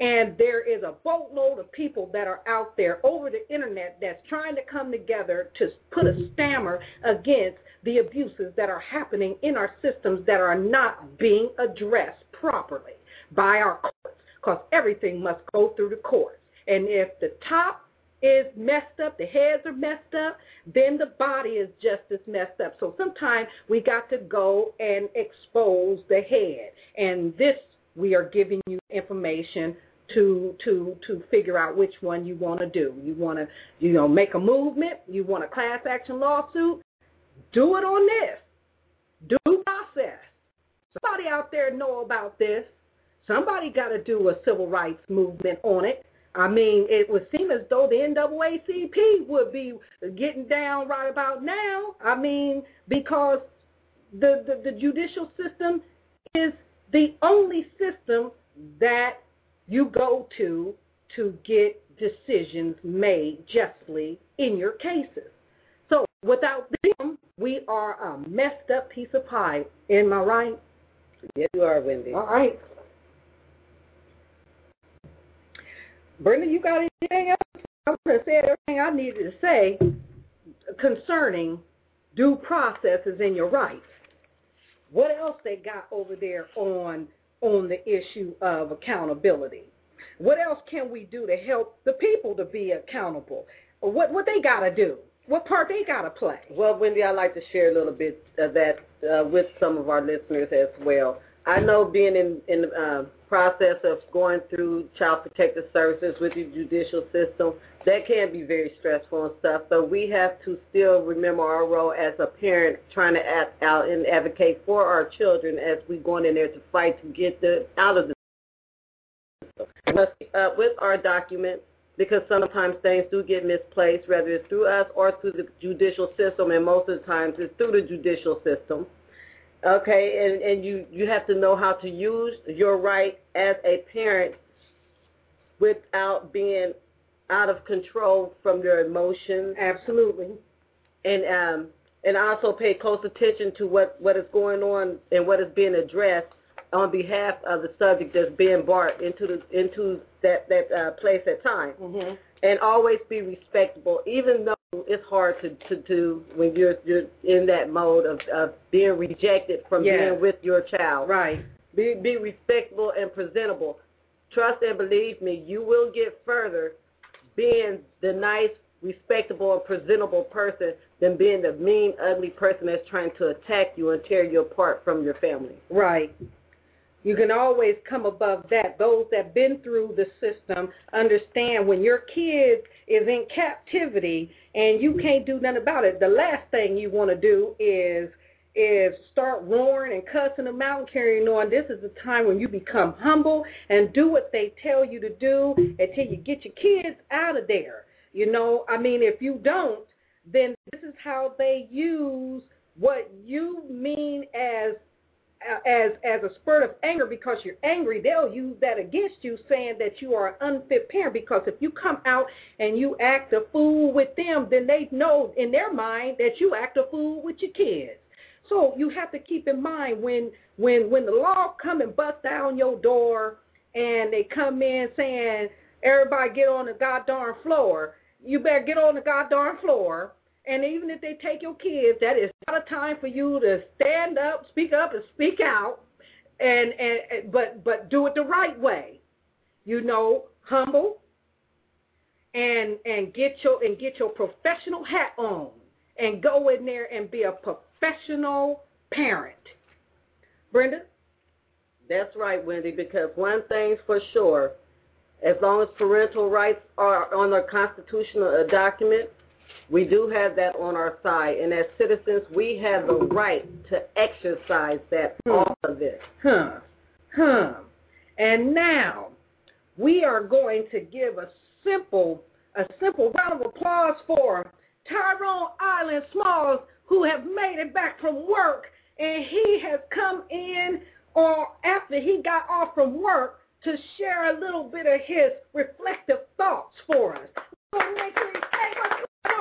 And there is a boatload of people that are out there over the internet that's trying to come together to put a stammer against the abuses that are happening in our systems that are not being addressed properly by our courts because everything must go through the courts. And if the top is messed up, the heads are messed up, then the body is just as messed up. So sometimes we got to go and expose the head. And this we are giving you information to to to figure out which one you want to do. You want to you know make a movement, you want a class action lawsuit, do it on this. Due process. Somebody out there know about this. Somebody got to do a civil rights movement on it. I mean, it would seem as though the NAACP would be getting down right about now. I mean, because the, the, the judicial system is the only system that you go to to get decisions made justly in your cases. So without them, we are a messed up piece of pie. Am I right? Yes, you are, Wendy. All right. Brenda, you got anything else? I'm going to say everything I needed to say concerning due processes in your rights. What else they got over there on on the issue of accountability? What else can we do to help the people to be accountable? What what they got to do? What part they got to play? Well, Wendy, I'd like to share a little bit of that uh, with some of our listeners as well. I know being in in uh, process of going through child protective services with the judicial system, that can be very stressful and stuff. But we have to still remember our role as a parent, trying to act out and advocate for our children as we going in there to fight to get them out of the system. Must keep up with our documents because sometimes things do get misplaced, whether it's through us or through the judicial system, and most of the times it's through the judicial system. Okay, and, and you, you have to know how to use your right as a parent without being out of control from your emotions. Absolutely. And um and also pay close attention to what, what is going on and what is being addressed on behalf of the subject that's being brought into the into that that uh, place at time. Mm-hmm. And always be respectable, even though it's hard to to do when you're you're in that mode of of being rejected from Yes. being with your child. Right. Be be respectable and presentable. Trust and believe me, you will get further being the nice, respectable, and presentable person than being the mean, ugly person that's trying to attack you and tear you apart from your family. Right. You can always come above that. Those that have been through the system understand when your kid is in captivity and you can't do nothing about it. The last thing you want to do is is start roaring and cussing them out and carrying on. This is the time when you become humble and do what they tell you to do until you get your kids out of there. You know, I mean, if you don't, then this is how they use what you mean as as as a spurt of anger because you're angry, they'll use that against you, saying that you are an unfit parent. Because if you come out and you act a fool with them, then they know in their mind that you act a fool with your kids. So you have to keep in mind when when when the law come and bust down your door and they come in saying everybody get on the goddamn floor, you better get on the goddamn floor and even if they take your kids, that is not a time for you to stand up, speak up, and speak out, and and but but do it the right way. You know, humble, and and get your and get your professional hat on, and go in there and be a professional parent. Brenda. That's right, Wendy, because one thing's for sure, as long as parental rights are on a constitutional uh, document, we do have that on our side. And as citizens, we have the right to exercise that, Hmm. all of this. Huh. Huh. And now we are going to give a simple a simple round of applause for Tyrone Island Smalls, who have made it back from work, and he has come in or after he got off from work to share a little bit of his reflective thoughts for us. So make sure you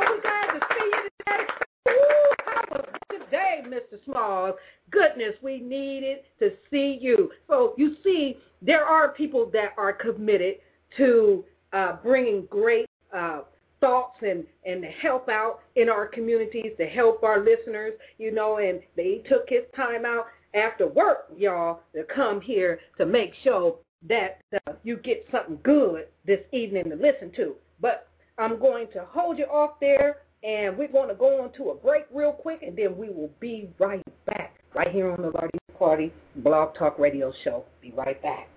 say, "Oh, we're glad to see you today. Ooh, how was today, Mr. Smalls? Goodness, we needed to see you. So you see, there are people that are committed to uh, bringing great uh, thoughts and and help out in our communities to help our listeners, you know. And they took his time out after work, y'all, to come here to make sure that uh, you get something good this evening to listen to. But I'm going to hold you off there, and we're going to go on to a break real quick, and then we will be right back, right here on the Lardy Party Blog Talk Radio Show. Be right back.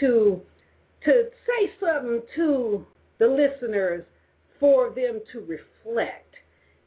To to say something to the listeners for them to reflect.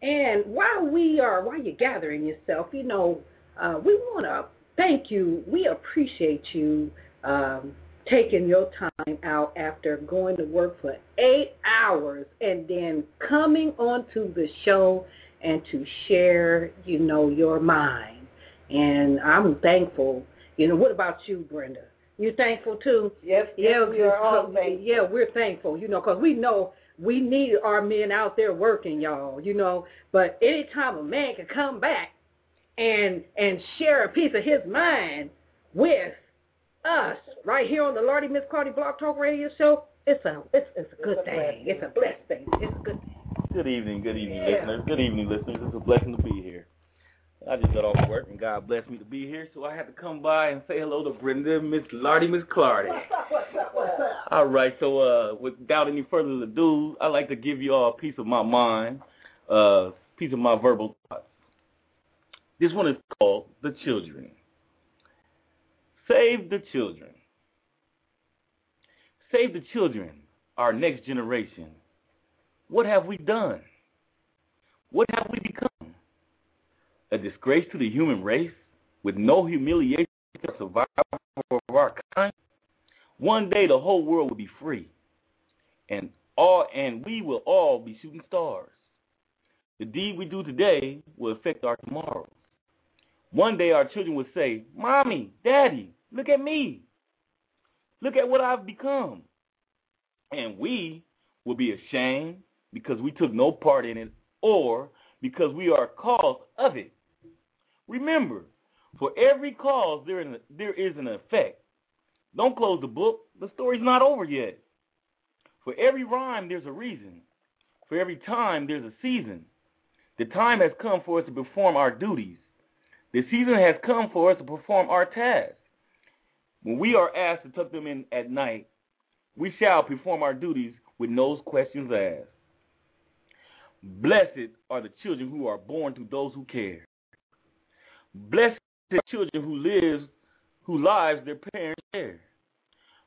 And while we are, while you're gathering yourself, you know, uh, we want to thank you. We appreciate you um, taking your time out after going to work for eight hours and then coming onto the show and to share, you know, your mind. And I'm thankful. You know, what about you, Brenda? You thankful too? Yes, Yeah, we are all because- thankful. yeah, we're thankful, you know, because we know we need our men out there working, y'all, you know. But anytime a man can come back and and share a piece of his mind with us right here on the Lordy Miss Clardy Blog Talk Radio Show, it's a it's it's a good a thing. blessing. It's a blessed thing. It's a good thing. Good evening, good evening, Yeah. listeners. Good evening, listeners. It's a blessing to be here. I just got off work and God blessed me to be here, so I had to come by and say hello to Brenda, Miss Lardy, Miss Clardy. All right, so uh, without any further ado, I'd like to give you all a piece of my mind, a uh, piece of my verbal thoughts. This one is called The Children. Save the children. Save the children, our next generation. What have we done? What have we become? A disgrace to the human race with no humiliation or survival of our kind? One day the whole world will be free, and all and we will all be shooting stars. The deed we do today will affect our tomorrows. One day our children will say, Mommy, Daddy, look at me. Look at what I've become. And we will be ashamed because we took no part in it or because we are cause of it. Remember, for every cause there is, an effect. Don't close the book. The story's not over yet. For every rhyme, there's a reason. For every time, there's a season. The time has come for us to perform our duties. The season has come for us to perform our tasks. When we are asked to tuck them in at night, we shall perform our duties with no questions asked. Blessed are the children who are born to those who care. Blessed the children who lives who lives their parents share.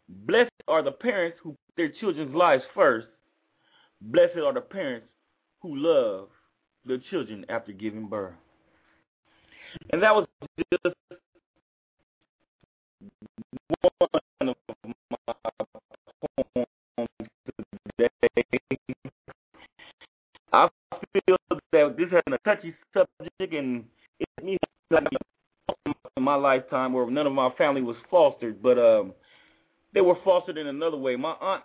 Blessed are the parents who put their children's lives first. Blessed are the parents who love their children after giving birth. And that was just one of my poems today. I feel that this has been a touchy subject, and it's me in my lifetime where none of my family was fostered, but um, they were fostered in another way. My aunt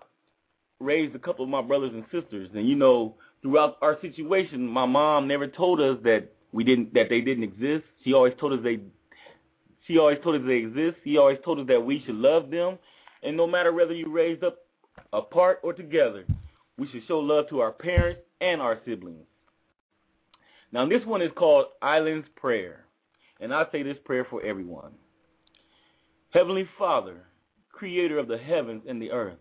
raised a couple of my brothers and sisters, and you know, throughout our situation, my mom never told us that we didn't that they didn't exist. She always told us they she always told us they exist. She always told us that we should love them, and no matter whether you raised up apart or together, we should show love to our parents and our siblings. Now, this one is called Island's Prayer, and I say this prayer for everyone. Heavenly Father, creator of the heavens and the earth,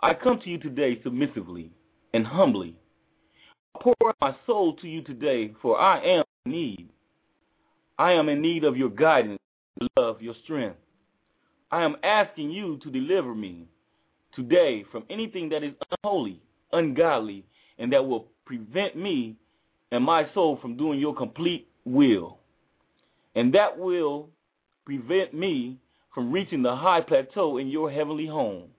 I come to you today submissively and humbly. I pour out my soul to you today, for I am in need. I am in need of your guidance, your love, your strength. I am asking you to deliver me today from anything that is unholy, ungodly, and that will prevent me and my soul from doing your complete will. And that will prevent me from reaching the high plateau in your heavenly home.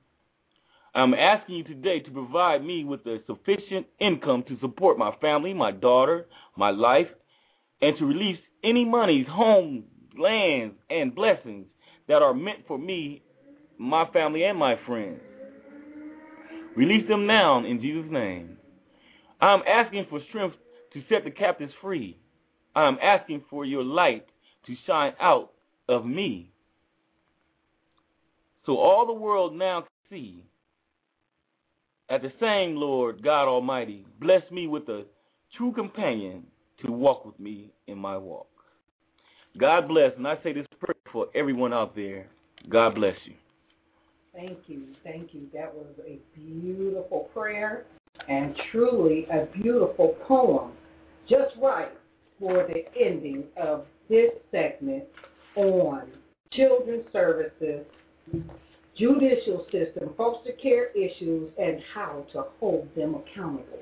I'm asking you today to provide me with a sufficient income to support my family, my daughter, my life, and to release any monies, homes, lands, and blessings that are meant for me, my family, and my friends. Release them now in Jesus' name. I'm asking for strength to set the captives free. I'm asking for your light to shine out of me. So all the world now can see. At the same, Lord God Almighty, bless me with a true companion to walk with me in my walk. God bless, and I say this prayer for everyone out there. God bless you. Thank you. Thank you. That was a beautiful prayer and truly a beautiful poem. Just right for the ending of this segment on children's services, judicial system, foster care issues, and how to hold them accountable.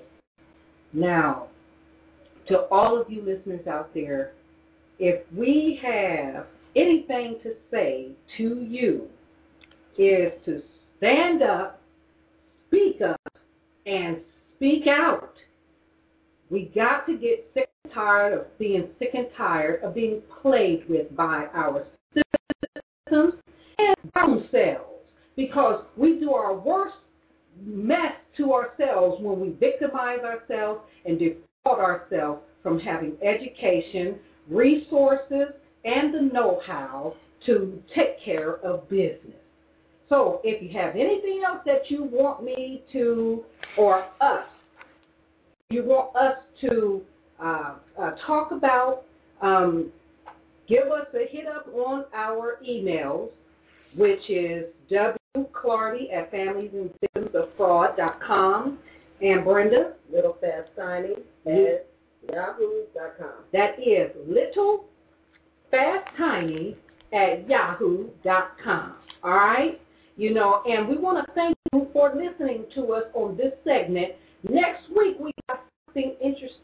Now, to all of you listeners out there, if we have anything to say to you, is to stand up, speak up, and speak out. We got to get sick tired of being sick and tired of being played with by our systems and ourselves because we do our worst mess to ourselves when we victimize ourselves and defraud ourselves from having education, resources, and the know-how to take care of business. So if you have anything else that you want me to, or us, you want us to uh, uh, talk about, um, give us a hit up on our emails, which is wclardy at familiesandvictimsoffraud.com. And Brenda, Little Fast Signing at yahoo.com. that is little fast tiny at yahoo.com. All right? You know, and we want to thank you for listening to us on this segment. Next week, we have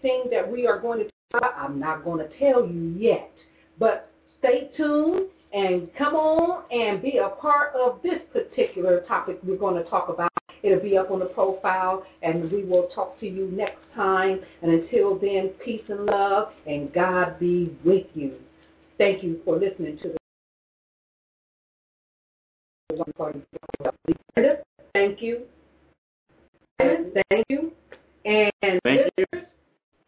interesting that we are going to talk about. I'm not going to tell you yet, but stay tuned and come on and be a part of this particular topic we're going to talk about. It'll be up on the profile, and we will talk to you next time. And until then, peace and love, and God be with you. Thank you for listening to the Thank you. Thank you. And Thank you.